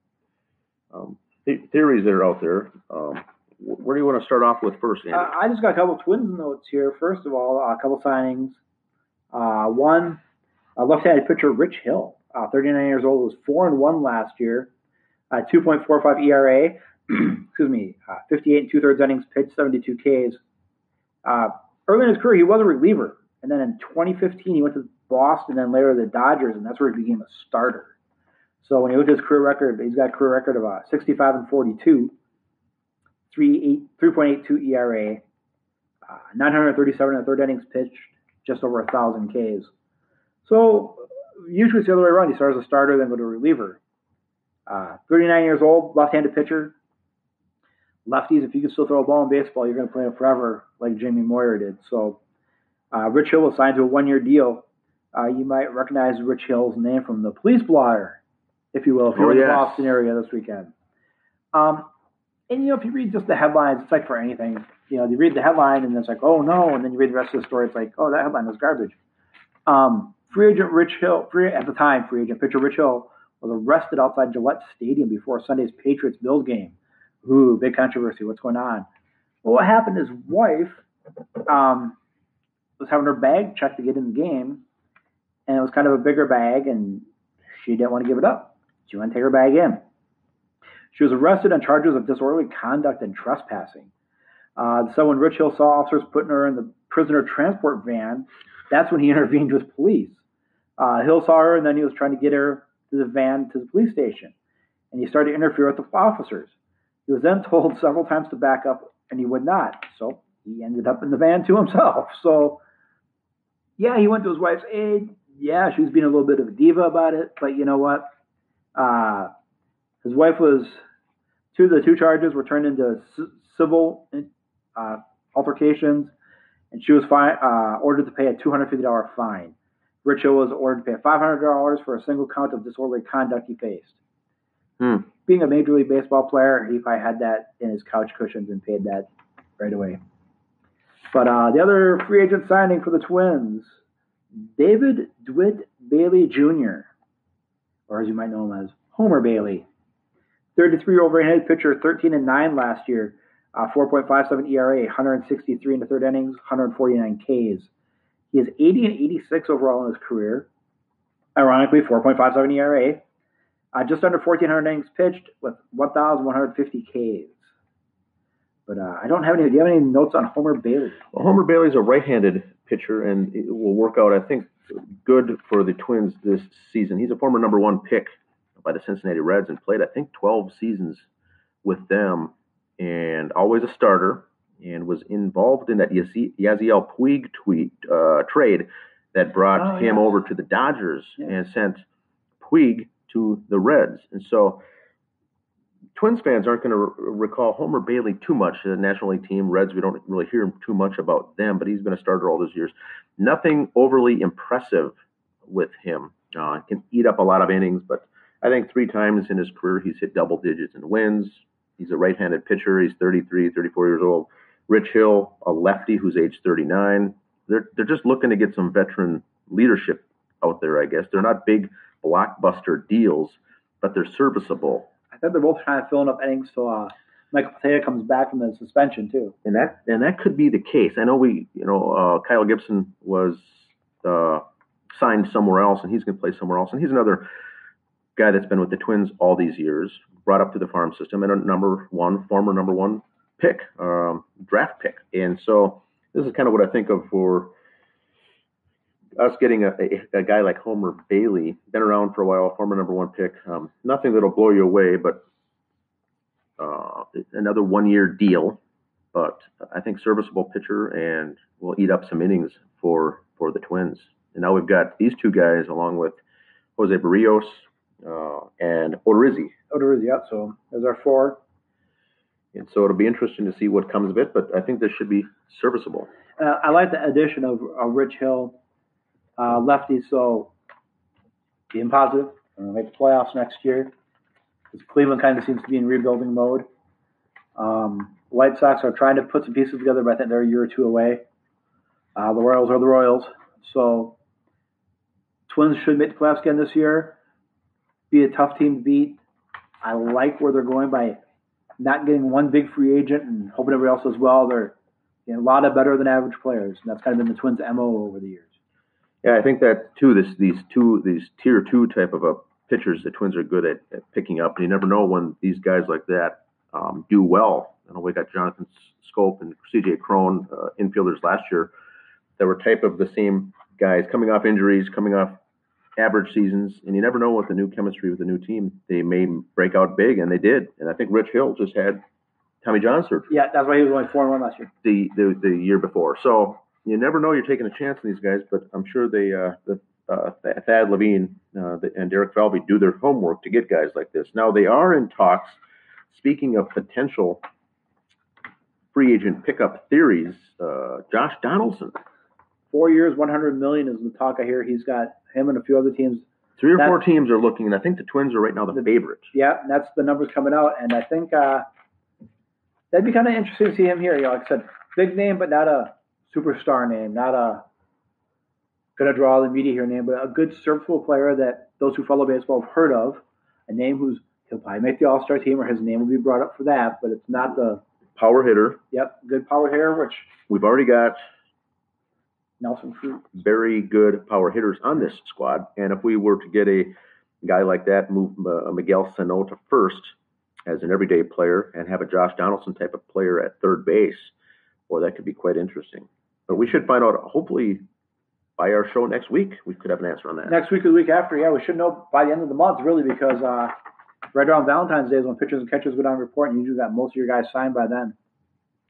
um, th- theories that are out there. Um, where do you want to start off with first, Andy? Uh, I just got a couple of Twins notes here. First of all, a couple signings. Uh, one, uh, left-handed pitcher Rich Hill, uh, 39 years old, was four and one last year, uh, 2.45 ERA. [CLEARS THROAT] excuse me, uh, 58 and two thirds innings, pitched 72 Ks. Uh, early in his career, he was a reliever, and then in 2015 he went to Boston, and later the Dodgers, and that's where he became a starter. So when you look at his career record, he's got a career record of uh, 65 and 42. 3.82 ERA, uh, 937 and third innings pitched, just over a thousand Ks. So usually it's the other way around. You start as a starter, then go to a reliever. Uh, 39 years old, left-handed pitcher. Lefties, if you can still throw a ball in baseball, you're going to play it forever, like Jamie Moyer did. So uh, Rich Hill was signed to a one-year deal. Uh, you might recognize Rich Hill's name from the police blotter, if you will, if you're Oh, in yes. the Boston area this weekend. Um, and you know, if you read just the headlines, it's like for anything. You know, you read the headline and it's like, oh no, and then you read the rest of the story, it's like, oh, that headline was garbage. Um, free agent Rich Hill, free at the time, free agent pitcher Rich Hill was arrested outside Gillette Stadium before Sunday's Patriots Bills game. Ooh, big controversy. What's going on? Well, what happened? His wife um, was having her bag checked to get in the game, and it was kind of a bigger bag, and she didn't want to give it up. She wanted to take her bag in. She was arrested on charges of disorderly conduct and trespassing. Uh, so when Rich Hill saw officers putting her in the prisoner transport van, that's when he [LAUGHS] intervened with police. Uh, Hill saw her, and then he was trying to get her to the van to the police station, and he started to interfere with the officers. He was then [LAUGHS] told several times to back up, and he would not. So he ended up in the van to [LAUGHS] himself. So, yeah, he went to his wife's aid. Yeah, she was being a little bit of a diva about it, but you know what? Uh, his wife was two of the two charges were turned into civil uh, altercations, and she was fi- uh, ordered to pay a two hundred fifty dollar fine. Rich Hill was ordered to pay five hundred dollars for a single count of disorderly conduct he faced. Hmm. Being a major league baseball player, he probably had that in his couch cushions and paid that right away. But uh, the other free agent signing for the Twins, David DeWitt Bailey Jr., or as you might know him as Homer Bailey. 33 year old right-handed pitcher, 13 and 9 last year, uh, 4.57 ERA, 163 in the third innings, 149 Ks. He is 80 and 86 overall in his career. Ironically, 4.57 ERA, uh, just under 1,400 innings pitched with 1,150 Ks. But uh, I don't have any. Do you have any notes on Homer Bailey? Well, Homer Bailey's a right-handed pitcher, and it will work out, I think, good for the Twins this season. He's a former number one pick by the Cincinnati Reds and played, I think, 12 seasons with them, and always a starter, and was involved in that Yasiel Puig tweet, uh, trade that brought Oh, him over to the Dodgers Yeah. and sent Puig to the Reds. And so Twins fans aren't going to re- recall Homer Bailey too much. The National League team, Reds, we don't really hear too much about them, but he's been a starter all those years. Nothing overly impressive with him. Uh, can eat up a lot of innings, but I think three times in his career he's hit double digits in wins. He's a right-handed pitcher. He's 33, 34 years old. Rich Hill, a lefty who's age 39. They're they're just looking to get some veteran leadership out there. I guess they're not big blockbuster deals, but they're serviceable. I think they're both trying to fill up innings till uh, Michael Pineda comes back from the suspension too. And that and that could be the case. I know we, you know, uh, Kyle Gibson was uh, signed somewhere else, and he's going to play somewhere else, and he's another guy that's been with the Twins all these years, brought up to the farm system, and a number one, former number one pick, um, draft pick. And so this is kind of what I think of for us getting a, a, a, guy like Homer Bailey, been around for a while, former number one pick. Um, nothing that'll blow you away, but uh, another one year deal. But I think serviceable pitcher and will eat up some innings for for the Twins. And now we've got these two guys along with Jose Berrios uh, and Odorizzi. Odorizzi, yeah. So there's our four. And so it'll be interesting to see what comes of it, but I think this should be serviceable. Uh, I like the addition of, of Rich Hill, uh, lefty, so being positive. To make the playoffs next year. Because Cleveland kind of seems to be in rebuilding mode. Um, White Sox are trying to put some pieces together, but I think they're a year or two away. Uh, the Royals are the Royals. So Twins should make the playoffs again this year. Be a tough team to beat. I like where they're going by not getting one big free agent and hoping everybody else does well. They're a lot of better than average players, and that's kind of been the Twins' mo over the years. Yeah, I think that too. This these two these tier two type of a pitchers the Twins are good at, at picking up, and you never know when these guys like that um, do well. You know, we got Jonathan Schoop and C.J. Cron, uh, infielders last year that were type of the same guys coming off injuries, coming off average seasons, and you never know what the new chemistry with the new team. They may break out big, and they did. And I think Rich Hill just had Tommy John surgery. Yeah, that's why he was only four and one last year. The the, the year before. So you never know. You're taking a chance on these guys, but I'm sure they uh, the uh, Thad Levine uh, and Derek Falvey do their homework to get guys like this. Now they are in talks. Speaking of potential free agent pickup theories, uh, Josh Donaldson. Four years, 100 million is the talk I hear. He's got him and a few other teams. Three or that's, four teams are looking, and I think the Twins are right now the, the favorite. Yeah, that's the numbers coming out, and I think uh, that'd be kind of interesting to see him here. You know, like I said, big name, but not a superstar name, not a gonna draw all the media here name, but a good serviceable player that those who follow baseball have heard of. A name who's he'll probably make the All Star team, or his name will be brought up for that, but it's not the power hitter. Yep, good power hitter, which we've already got Nelson Cruz. Very good power hitters on this squad. And if we were to get a guy like that, move uh, Miguel Sano to first as an everyday player and have a Josh Donaldson type of player at third base, boy, that could be quite interesting. But we should find out, hopefully, by our show next week, we could have an answer on that. Next week or the week after, yeah, we should know by the end of the month, really, because uh, right around Valentine's Day is when pitchers and catchers go down and report, and you usually got most of your guys signed by then.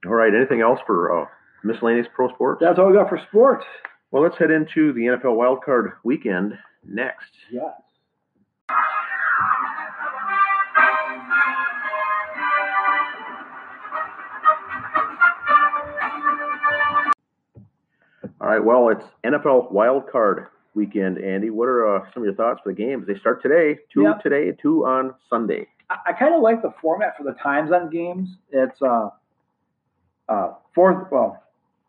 All right. Anything else for uh, miscellaneous pro sports? That's all we got for sports. Well, let's head into the NFL wildcard weekend next. Yes. All right. Well, it's NFL wildcard weekend, Andy. What are uh, some of your thoughts for the games? They start today, two yep. today, two on Sunday. I, I kind of like the format for the times on games. It's uh, uh, fourth, well,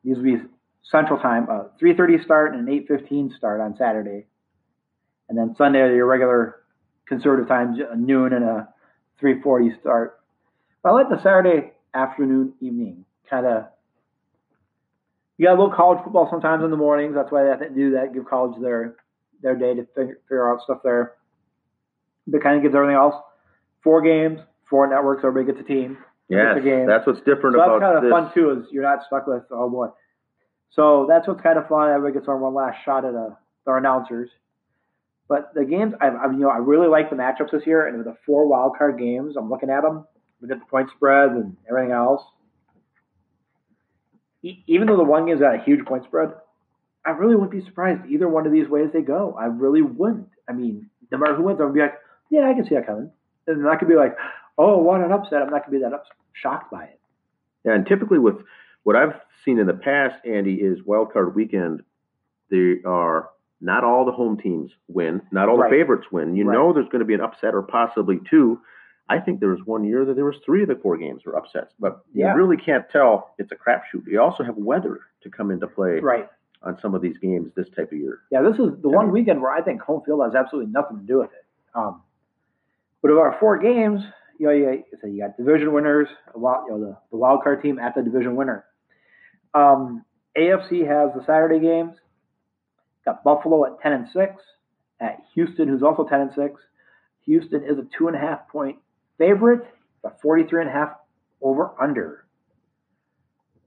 these will be Central Time, uh, 3:30 start and an 8:15 start on Saturday, and then Sunday are your regular conservative times, noon and a 3:40 start. But I like the Saturday afternoon, evening kind of. You got a little college football sometimes in the mornings. That's why they do that. Give college their their day to figure, figure out stuff there. But kind of gives everything else four games, four networks. Everybody gets a team. Yeah, that's what's different so about that's kind of this. fun too. Is you're not stuck with oh boy. So that's what's kind of fun. Everybody gets on one last shot at a, our announcers. But the games, I, I, you know, I really like the matchups this year, and with the four wild card games, I'm looking at them. We get the point spread and everything else. E- even though the one game's got a huge point spread, I really wouldn't be surprised either one of these ways they go. I really wouldn't. I mean, no matter who wins, I would be like, yeah, I can see that coming. And I could be like, oh, what an upset. I'm not going to be that ups- shocked by it. Yeah, and typically with what I've seen in the past, Andy, is wildcard weekend. They are not all the home teams win, not all Right. the favorites win. You Right. know there's going to be an upset or possibly two. I think there was one year that there was three of the four games were upsets, but Yeah. you really can't tell. It's a crapshoot. You also have weather to come into play Right. on some of these games this type of year. Yeah, this is the one weekend where I think home field has absolutely nothing to do with it. Um, but of our four games, you know, you, so you got division winners, wild, you know, the, the wild card team at the division winner. Um, AFC has the Saturday games. Got Buffalo at ten and six, at Houston, who's also ten and six. Houston is a two and a half point favorite, but 43 and a half over under.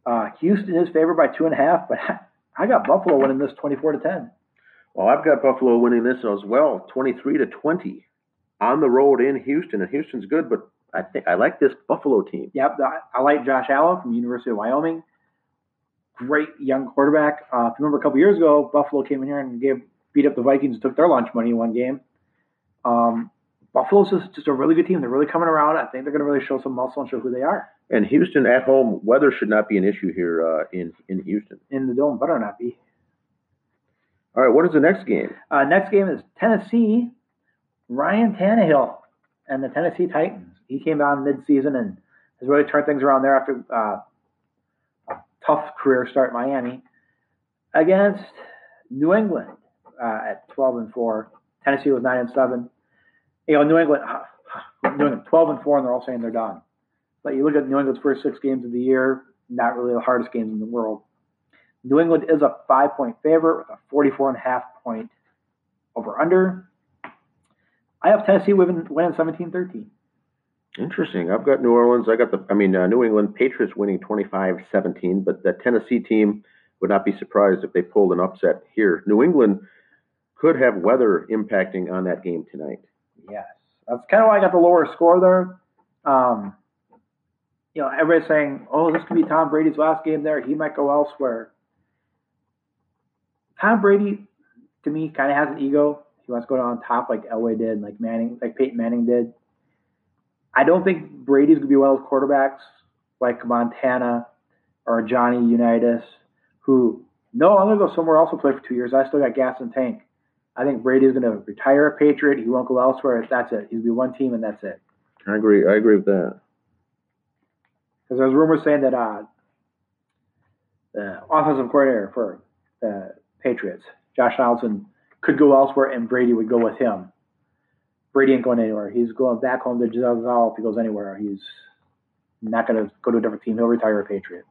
Uh, Houston is favored by two and a half, but I got Buffalo winning this 24 to 10. Well, I've got Buffalo winning this as well, 23 to 20 on the road in Houston. And Houston's good, but I think I like this Buffalo team. Yep, I, like Josh Allen from University of Wyoming. Great young quarterback. Uh, if you remember a couple years ago, Buffalo came in here and gave beat up the Vikings and took their lunch money in one game. Um, Buffalo's just, just a really good team. They're really coming around. I think they're going to really show some muscle and show who they are And Houston at home, weather should not be an issue here uh, in in Houston. in the dome. Better not be. All right, what is the next game? Uh, next game is Tennessee. Ryan Tannehill and the Tennessee Titans. He came down mid-season and has really turned things around there after uh, a tough career start in Miami against New England uh, at 12 and four. Tennessee was nine and seven. You know, New England, New England 12 and four, and they're all saying they're done. But you look at New England's first six games of the year, not really the hardest games in the world. New England is a five point favorite with a 44 and a half point over under. I have Tennessee winning, winning 17 13. Interesting. I've got New Orleans. I got the, I mean, uh, New England Patriots winning 25 17, but the Tennessee team would not be surprised if they pulled an upset here. New England could have weather impacting on that game tonight. Yes. That's kind of why I got the lower score there. Um, you know, everybody's saying, oh, this could be Tom Brady's last game there. He might go elsewhere. Tom Brady, to me, kind of has an ego. He wants to go down top like Elway did, like Manning, like Peyton Manning did. I don't think Brady's going to be one of those quarterbacks like Montana or Johnny Unitas who, no, I'm going to go somewhere else and play for two years. I still got gas and tank. I think Brady's going to retire a Patriot. He won't go elsewhere. That's it. He'll be one team and that's it. I agree. I agree with that. Because there's rumors saying that uh, the offensive coordinator for the Patriots, Josh Donaldson, could go elsewhere and Brady would go with him. Brady ain't going anywhere. He's going back home to Gisele if he goes anywhere. He's not going to go to a different team. He'll retire a Patriot.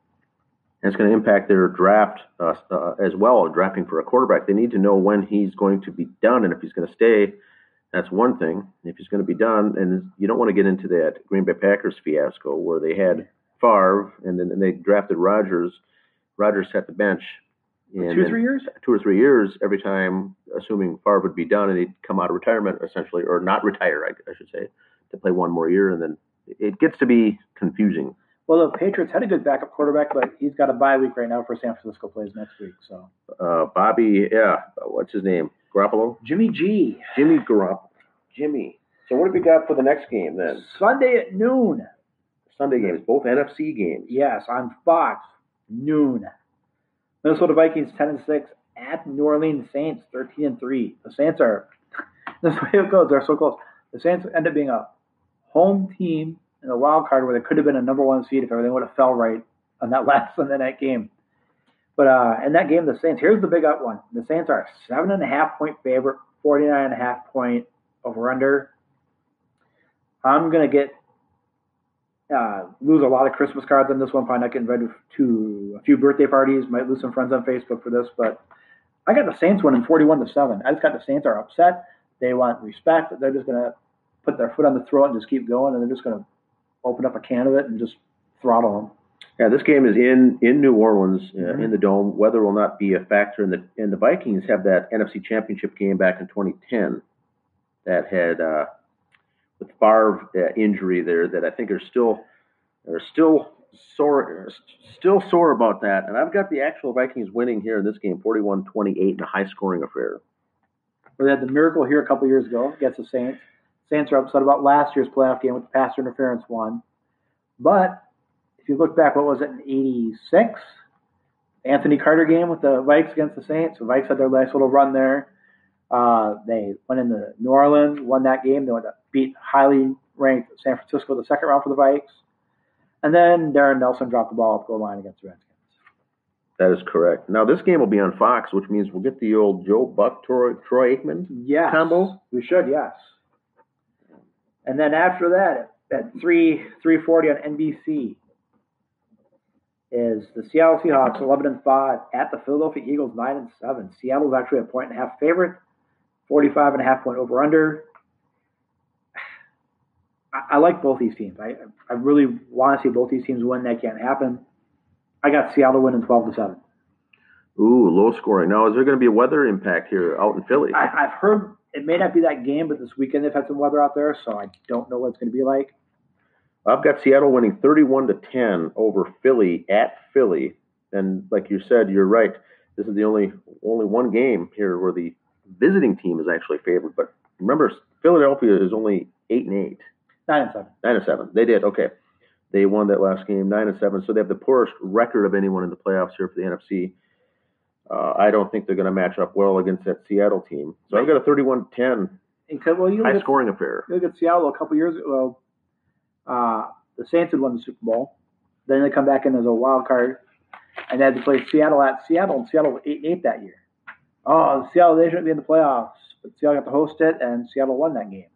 And it's going to impact their draft uh, uh, as well, drafting for a quarterback. They need to know when he's going to be done and if he's going to stay. That's one thing. If he's going to be done, and you don't want to get into that Green Bay Packers fiasco where they had Favre and then and they drafted Rodgers. Rodgers set the bench. And Two, then three years? Two or three years every time, assuming Favre would be done and he'd come out of retirement essentially, or not retire, I, I should say, to play one more year. And then it gets to be confusing. Well, the Patriots had a good backup quarterback, but he's got a bye week right now for San Francisco plays next week. So Uh, Bobby, yeah, what's his name? Garoppolo? Jimmy G, Jimmy Garoppolo. Jimmy. So what have we got for the next game then? Sunday at noon. Sunday games, both NFC games. Yes, on Fox, noon. Minnesota Vikings ten and six at New Orleans Saints thirteen and three. The Saints are [LAUGHS] this way it goes. They're so close. The Saints end up being a home team in the wild card where they could have been a number one seed if everything would have fell right on that [LAUGHS] last Sunday night game. But uh, in that game, the Saints. Here's the big up one. The Saints are seven and a half point favorite, 49 and a half point over under. I'm gonna get uh, lose a lot of Christmas cards on this one. Probably not get invited to a few birthday parties. Might lose some friends on Facebook for this, but I got the Saints winning 41 to seven. I just got the Saints are upset. They want respect. They're just gonna put their foot on the throat and just keep going, and they're just gonna open up a can of it and just throttle them. Yeah, this game is in in New Orleans uh, Mhm. in the dome. Weather will not be a factor. And the and the Vikings have that NFC Championship game back in 2010 that had uh, with Favre uh, injury there that I think are still are still sore still sore about that. And I've got the actual Vikings winning here in this game, 41-28 in a high scoring affair. We had the miracle here a couple years ago against the Saints. Saints are upset about last year's playoff game with the pass interference one. But if you look back, what was it in '86? Anthony Carter game with the Vikes against the Saints. The Vikes had their nice little run there. Uh, they went into New Orleans, won that game. They went to beat highly ranked San Francisco the second round for the Vikes. And then Darrin Nelson dropped the ball the goal line against the Redskins. That is correct. Now this game will be on Fox, which means we'll get the old Joe Buck Troy, Troy Aikman yes. combo. We should, yes. And then after that, at three three forty on NBC, is the Seattle Seahawks 11 and 5 at the Philadelphia Eagles 9 and 7. Seattle's actually a point and a half favorite, 45 and a half point over under. I, I like both these teams. I I really want to see both these teams win. That can't happen. I got Seattle winning 12 to 7. Ooh, low scoring. Now, is there going to be a weather impact here out in Philly? I, I've heard it may not be that game, but this weekend they've had some weather out there, so I don't know what it's going to be like. I've got Seattle winning 31 to 10 over Philly at Philly. And like you said, you're right. This is the only only one game here where the visiting team is actually favored. But remember, Philadelphia is only eight and eight. Nine and seven. Nine and seven. They did okay. They won that last game, nine and seven. So they have the poorest record of anyone in the playoffs here for the NFC. Uh, I don't think they're going to match up well against that Seattle team. So I've got a 31-10 well, you high look, scoring affair. You look at Seattle a couple years ago. Uh, the Saints had won the Super Bowl. Then they come back in as a wild card, and they had to play Seattle at Seattle, and Seattle was eight and eight that year. Oh, Seattle they shouldn't be in the playoffs, but Seattle got to host it, and Seattle won that game.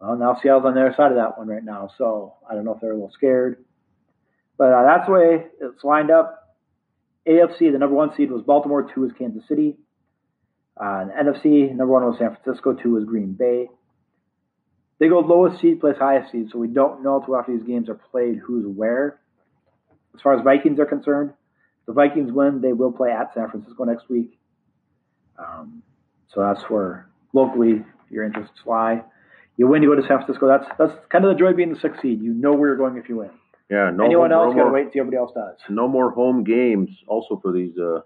Well, now Seattle's on the other side of that one right now, so I don't know if they're a little scared, but uh, that's the way it's lined up. AFC, the number one seed was Baltimore, two was Kansas City. Uh, NFC, number one was San Francisco, two was Green Bay. They go lowest seed plays highest seed, so we don't know until after these games are played who's where. As far as Vikings are concerned, the Vikings win, they will play at San Francisco next week. Um, so that's where locally your interests lie. You win, you go to San Francisco. That's that's kind of the joy of being the sixth seed. You know where you're going if you win. Yeah, no Anyone else got to wait and see everybody else does. no more home games. Also for these, uh,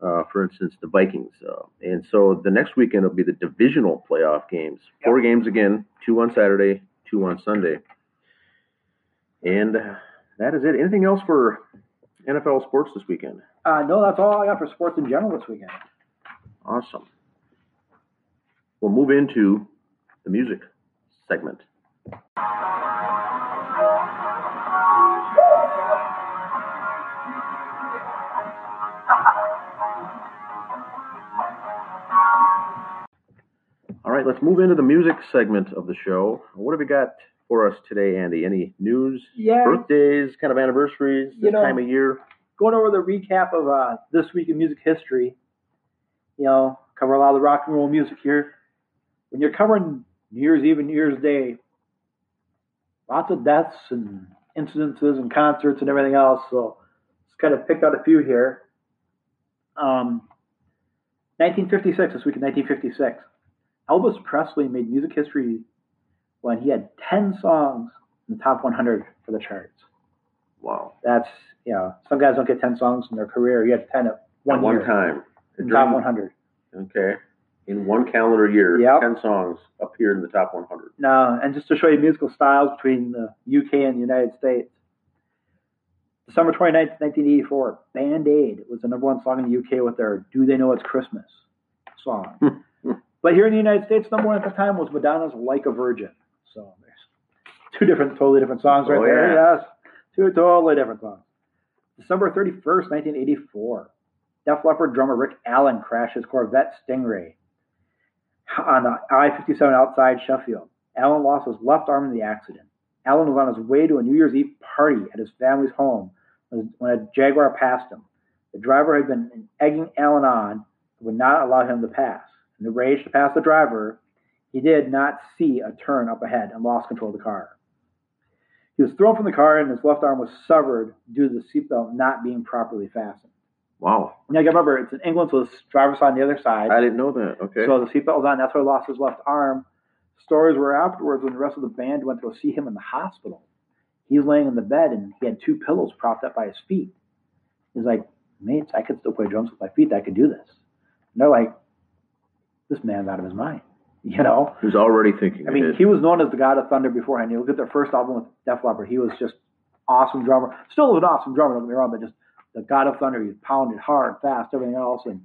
uh, for instance, the Vikings. Uh, and so the next weekend will be the divisional playoff games. Four games again, two on Saturday, two on Sunday. And that is it. Anything else for NFL sports this weekend? Uh, no, that's all I got for sports in general this weekend. Awesome. We'll move into the music segment. All right, let's move into the music segment of the show. What have we got for us today, Andy? Any news, Yeah, birthdays, kind of anniversaries, this You know- time of year? going over the recap of uh, this week in music history. You know, cover a lot of the rock and roll music here. When you're covering New Year's Eve and New Year's Day, lots of deaths and incidences and concerts and everything else. So, just kind of picked out a few here. Um, 1956, this week in 1956, Elvis Presley made music history when he had 10 songs in the top 100 for the charts. Wow. That's you know, some guys don't get ten songs in their career. You had ten at one At one time. In top one hundred. Okay. In one calendar year, Yep. 10 songs appeared in the top 100. Now, and just to show you musical styles between the UK and the United States, December 29th, 1984, Band Aid was the number one song in the UK with their Do They Know It's Christmas song. [LAUGHS] but here in the United States, number one at the time was Madonna's Like a Virgin. So there's two different, totally different songs right Oh, there. yeah. Yes, two totally different songs. December 31st, 1984, Def Leppard drummer Rick Allen crashed his Corvette Stingray on the I-57 outside Sheffield. Allen lost his left arm in the accident. Allen was on his way to a New Year's Eve party at his family's home when a Jaguar passed him. The driver had been egging Allen on and would not allow him to pass. In the rage to pass the driver, he did not see a turn up ahead and lost control of the car. He was thrown from the car and his left arm was severed due to the seatbelt not being properly fastened. Wow. Now, you remember, it's in England, so the driver's on the other side. I didn't know that. Okay. So the seatbelt was on. That's why he lost his left arm. Stories were afterwards when the rest of the band went to go see him in the hospital. He's laying in the bed and he had two pillows propped up by his feet. He's like, mates, I could still play drums with my feet. I could do this. And they're like, this man's out of his mind. [LAUGHS] You know, He was already thinking. I mean, he was known as the God of Thunder beforehand. You look at their first album with Def Leppard, he was just awesome drummer. Still an awesome drummer, don't get me wrong, but just the God of Thunder. He pounded hard, fast, everything else, and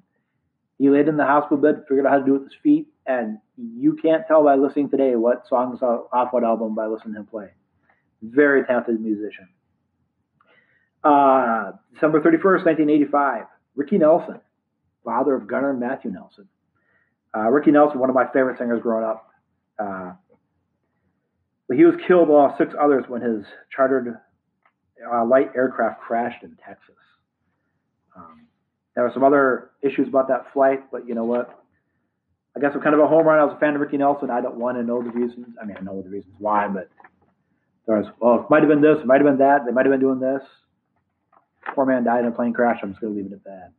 he laid in the hospital bed, figured out how to do it with his feet, and you can't tell by listening today what songs off what album by listening to him play. Very talented musician. Uh, December 31st, 1985, Ricky Nelson, father of Gunnar and Matthew Nelson. Uh, Ricky Nelson, one of my favorite singers growing up. Uh, but he was killed along with six others when his chartered uh, light aircraft crashed in Texas. Um, there were some other issues about that flight, but you know what? I guess I'm kind of a home run. I was a fan of Ricky Nelson. I don't want to know the reasons. I mean, I know the reasons why, but there was, well, it might have been this, it might have been that, they might have been doing this. Poor man died in a plane crash. I'm just going to leave it at that.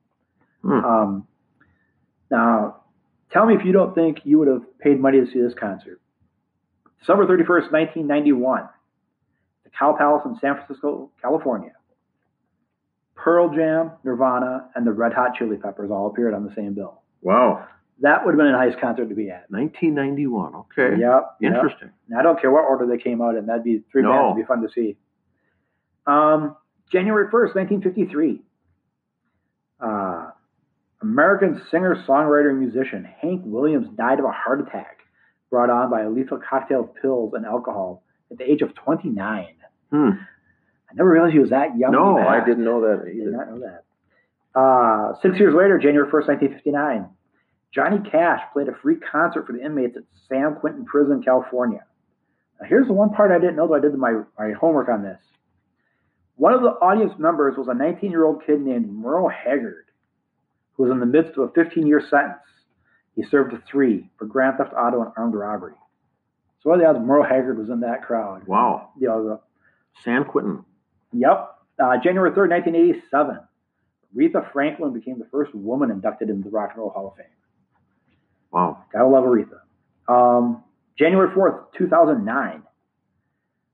Hmm. Um, now, tell me if you don't think you would have paid money to see this concert. December 31st, 1991, the Cow Palace in San Francisco, California. Pearl Jam, Nirvana, and the Red Hot Chili Peppers all appeared on the same bill. wow, That would have been a nice concert to be at. 1991. Okay, Yep. yep. interesting. And I don't care what order they came out in. That'd be three No. bands would be fun to see. Um, January 1st, 1953. Uh, American singer, songwriter, and musician Hank Williams died of a heart attack brought on by a lethal cocktail of pills and alcohol at the age of 29. Hmm. I never realized he was that young. No. I didn't know that I did not know that. Uh, six years later, January 1st, 1959, Johnny Cash played a free concert for the inmates at San Quentin Prison, California. Now, here's the one part I didn't know, though I did my, my homework on this. One of the audience members was a 19 year old kid named Merle Haggard, who was in the midst of a 15 year sentence. He served a three for grand theft auto and armed robbery. So what the odds Merle Haggard was in that crowd? Wow, You know, the, San Quentin. Yep. Uh, January 3rd, 1987, Aretha Franklin became the first woman inducted into the Rock and Roll Hall of Fame. Wow, Gotta love Aretha. Um, January 4th, 2009,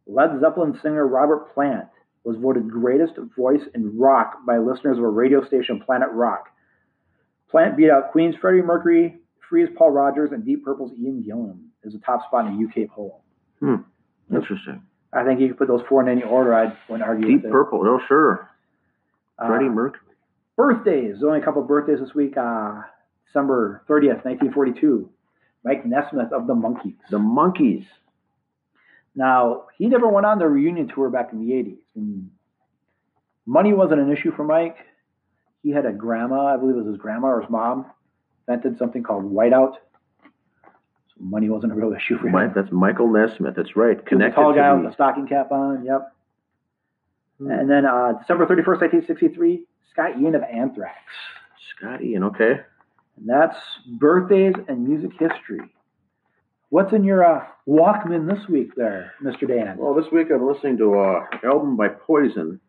Led Zeppelin singer Robert Plant was voted greatest voice in rock by listeners of a radio station, Planet Rock. Plant beat out Queen's Freddie Mercury, Free's Paul Rodgers, and Deep Purple's Ian Gillan as a top spot in a UK poll. Hmm. interesting. I think you could put those four in any order. I wouldn't argue Deep with it. Purple. Oh, sure. Uh, Freddie Mercury. Birthdays. There's only a couple of birthdays this week. Uh, December 30th, 1942. Mike Nesmith of the Monkees. The Monkees. Now, he never went on the reunion tour back in the 80s. And money wasn't an issue for Mike. He had a grandma, I believe it was his grandma or his mom, invented something called whiteout. Money wasn't a real issue for him. Mike, that's Michael Nesmith. That's right. He was a Connected tall guy the- with a stocking cap on. Yep. Hmm. And then uh, December 31st, 1963, Scott Ian of Anthrax. Scott Ian. Okay. And that's birthdays and music history. What's in your uh, Walkman this week, there, Mr. Dan? Well, this week I'm listening to uh, an album by Poison,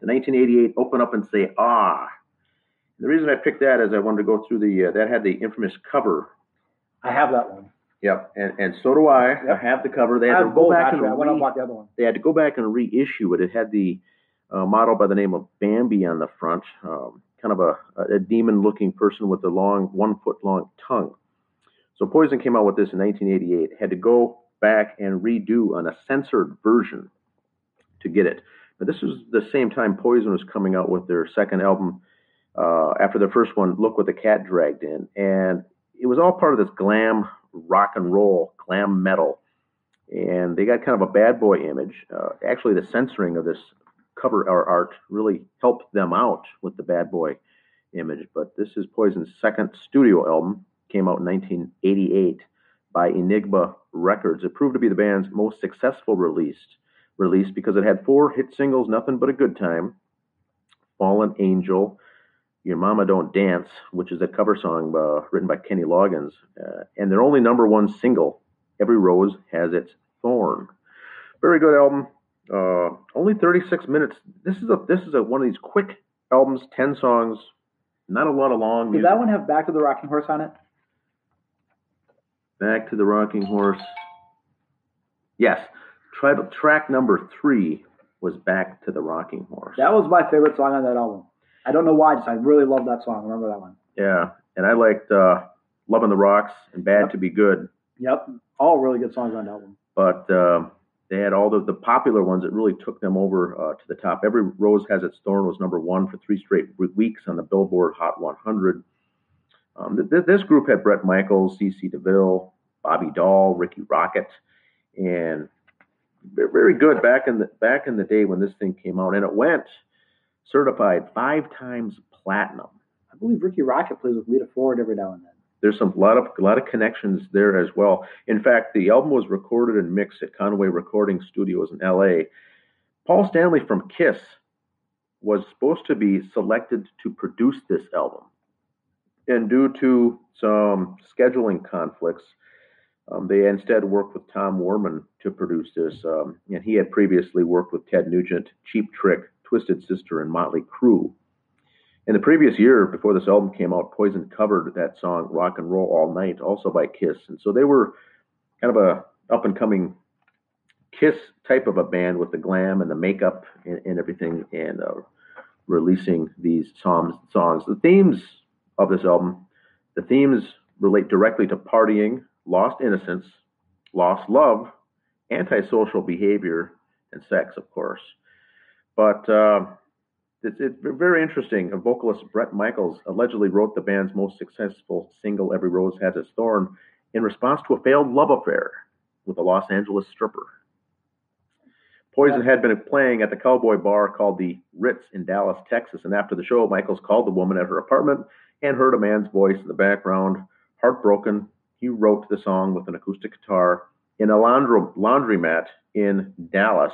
the 1988 "Open Up and Say Ah." The reason I picked that is I wanted to go through the uh, that had the infamous cover. I have that one. Yep, and and so do I. Yep. I have the cover. They had to go back and re- bought the other one. they had to go back and reissue it. It had the uh, model by the name of Bambi on the front, um, kind of a, a demon-looking person with a long, one-foot-long tongue. So Poison came out with this in 1988. Had to go back and redo on a censored version to get it. But this was the same time Poison was coming out with their second album uh, after their first one, Look What the Cat Dragged In, and it was all part of this glam rock and roll, glam metal and they got kind of a bad boy image. Uh, actually, the censoring of this cover art really helped them out with the bad boy image. But this is Poison's second studio album, came out in 1988 by Enigma Records. It proved to be the band's most successful released release because it had four hit singles, "Nothing But a Good Time," "Fallen Angel." Your Mama Don't Dance, which is a cover song uh, written by Kenny Loggins, uh, and their only number one single, Every Rose Has Its Thorn. Very good album. Uh, only 36 minutes. This is a this is a one of these quick albums, 10 songs, not a lot of long Did music. that one have Back to the Rocking Horse on it? Back to the Rocking Horse. Yes, Tri- track number three was Back to the Rocking Horse. That was my favorite song on that album. I don't know why, just I really love that song. Remember that one? Yeah, and I liked uh, Loving the Rocks and Bad Yep. to Be Good. Yep, all really good songs on that album. But uh, they had all the, the popular ones that really took them over uh, to the top. Every Rose Has Its Thorn was number one for three straight weeks on the Billboard Hot 100. Um, th- this group had Bret Michaels, C.C. DeVille, Bobby Dall, Rikki Rockett, and very good back in the back in the day when this thing came out, and it went certified five times platinum. I believe Rikki Rockett plays with Lita Ford every now and then. There's some lot of a lot of connections there as well. In fact, the album was recorded and mixed at Conway Recording Studios in L.A. Paul Stanley from Kiss was supposed to be selected to produce this album, and due to some scheduling conflicts, um, they instead worked with Tom Werman to produce this. Um, and he had previously worked with Ted Nugent, Cheap Trick, Twisted Sister, and Motley Crue. In the previous year, before this album came out, Poison covered that song "Rock and Roll All Night," also by Kiss, and so they were kind of a up and coming Kiss type of a band with the glam and the makeup and, and everything, and uh, releasing these songs. Songs. The themes of this album, the themes relate directly to partying, lost innocence, lost love, antisocial behavior, and sex, of course. But uh, it's, it's very interesting. A Vocalist Bret Michaels allegedly wrote the band's most successful single, Every Rose Has Its Thorn, in response to a failed love affair with a Los Angeles stripper. Poison had been playing at the cowboy bar called the Ritz in Dallas, Texas, and after the show, Michaels called the woman at her apartment and heard a man's voice in the background. Heartbroken, he wrote the song with an acoustic guitar in a laundry, laundromat in Dallas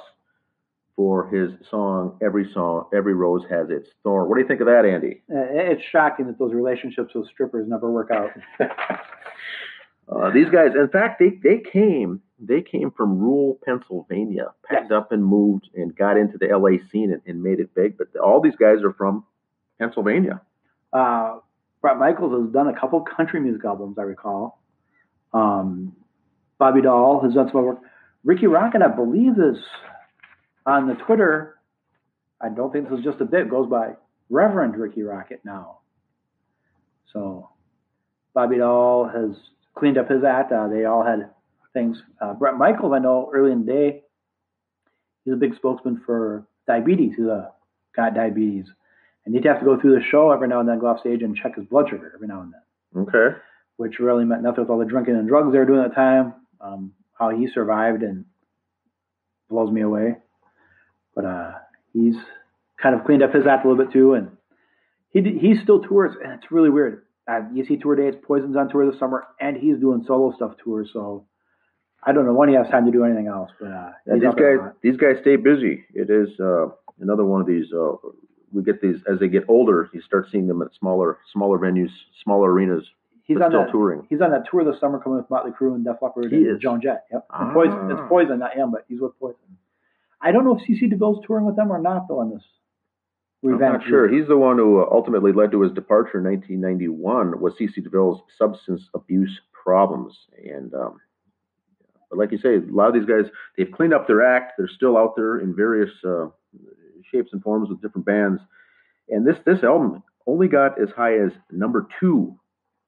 for his song "Every Song, Every Rose Has Its Thorn." What do you think of that, Andy? Uh, It's shocking that those relationships with strippers never work out. [LAUGHS] Uh, these guys, in fact, they, they came they came from rural Pennsylvania, packed up and moved and got into the LA scene and, and made it big. But all these guys are from Pennsylvania. Uh, Bret Michaels has done a couple country music albums, I recall. Um, Bobby Dall has done some work. Rikki Rockett, I believe, is on the Twitter. I don't think this is just a bit. Goes by Reverend Rikki Rockett now. So Bobby Dall has cleaned up his act. Uh, they all had things. Uh, Bret Michaels, I know early in the day, he's a big spokesman for diabetes. He's a, got diabetes. And he'd have to go through the show every now and then, go off stage and check his blood sugar every now and then, Okay. which really meant nothing with all the drinking and drugs they were doing at the time. Um, how he survived and blows me away. But uh, he's kind of cleaned up his act a little bit too, and he he still tours, and it's really weird. Uh, you see tour dates, Poison's on tour this summer, and he's doing solo stuff tours. So I don't know when he has time to do anything else. But uh, Yeah, these out there a guys these guys stay busy. It is uh, another one of these. Uh, we get these as they get older. You start seeing them at smaller smaller venues, smaller arenas, he's on still that. touring. He's on that tour this summer, coming with Motley Crue and Def Leppard He and is. Joan Jett. Yep. Ah. Poison. It's Poison, not him, but he's with Poison. I don't know if CC DeVille's touring with them or not though on this. I'm revamped not sure. He's the one who uh, ultimately led to his departure in 1991 was C.C. DeVille's substance abuse problems. And um, but like you say, a lot of these guys they've cleaned up their act. They're still out there in various uh, shapes and forms with different bands. And this this album only got as high as number two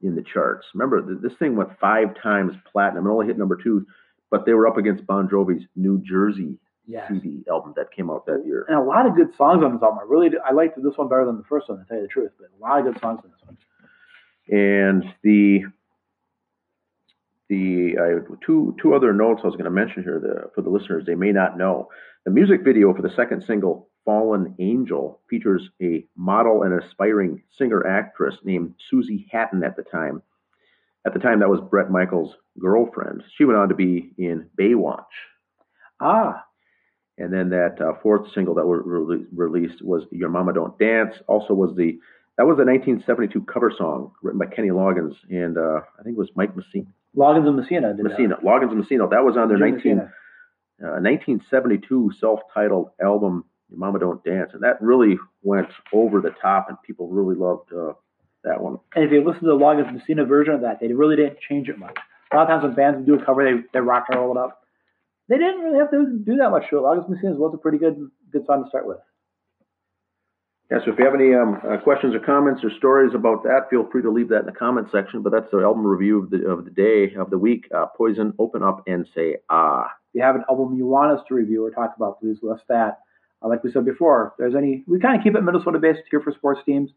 in the charts. Remember, th- this thing went five times platinum. It only hit number two, but they were up against Bon Jovi's New Jersey Yes. CD album that came out that year. and a lot of good songs on this album. I really do, I liked this one better than the first one, to tell you the truth. But a lot of good songs on this one. And the the I have two two other notes I was going to mention here the, for the listeners they may not know. The music video for the second single, "Fallen Angel," features a model and aspiring singer actress named Susie Hatton at the time. At the time, that was Bret Michaels' girlfriend. She went on to be in Baywatch. Ah, And then that uh, fourth single that was rele- released was "Your Mama Don't Dance." Also was the that was a 1972 cover song written by Kenny Loggins and uh, I think it was Mike Messina. Loggins and Messina did Messina, Loggins and Messina. That was on their Jim 19, uh, 1972 self-titled album "Your Mama Don't Dance," and that really went over the top, and people really loved uh, that one. And if you listen to the Loggins and Messina version of that, they really didn't change it much. A lot of times when bands do a cover, they they rock and roll it up. They didn't really have to do that much to it. Loggins and Messina was a pretty good good song to start with. Yeah, so if you have any um, uh, questions or comments or stories about that, feel free to leave that in the comment section. But that's the album review of the of the day of the week. Uh, Poison, open up and say ah. If you have an album you want us to review or talk about, please list that. Uh, like we said before, if there's any, we kind of keep it Minnesota based here for sports teams.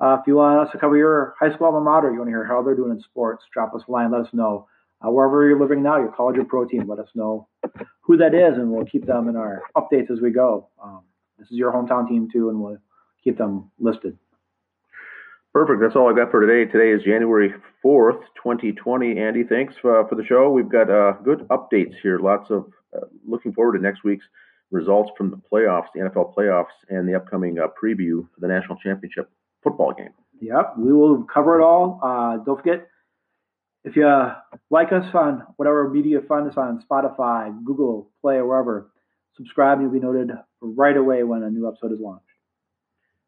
Uh, if you want us to cover your high school alma mater, you want to hear how they're doing in sports, drop us a line, let us know. Uh, wherever you're living now, your college or pro team, let us know who that is, and we'll keep them in our updates as we go. Um, this is your hometown team too, and we'll keep them listed. Perfect. That's all I got for today. Today is January 4th, 2020. Andy, thanks for, for the show. We've got uh, good updates here. Lots of uh, looking forward to next week's results from the playoffs, the NFL playoffs, and the upcoming uh, preview for the national championship football game. Yep, we will cover it all. Uh, don't forget, if you like us on whatever media find us on Spotify, Google Play, or wherever, subscribe and you'll be noted right away when a new episode is launched.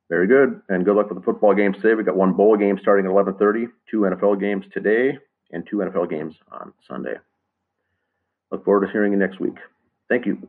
Very good, and good luck with the football games today. We've got one bowl game starting at 11:30, two NFL games today, and two NFL games on Sunday. Look forward to hearing you next week. Thank you.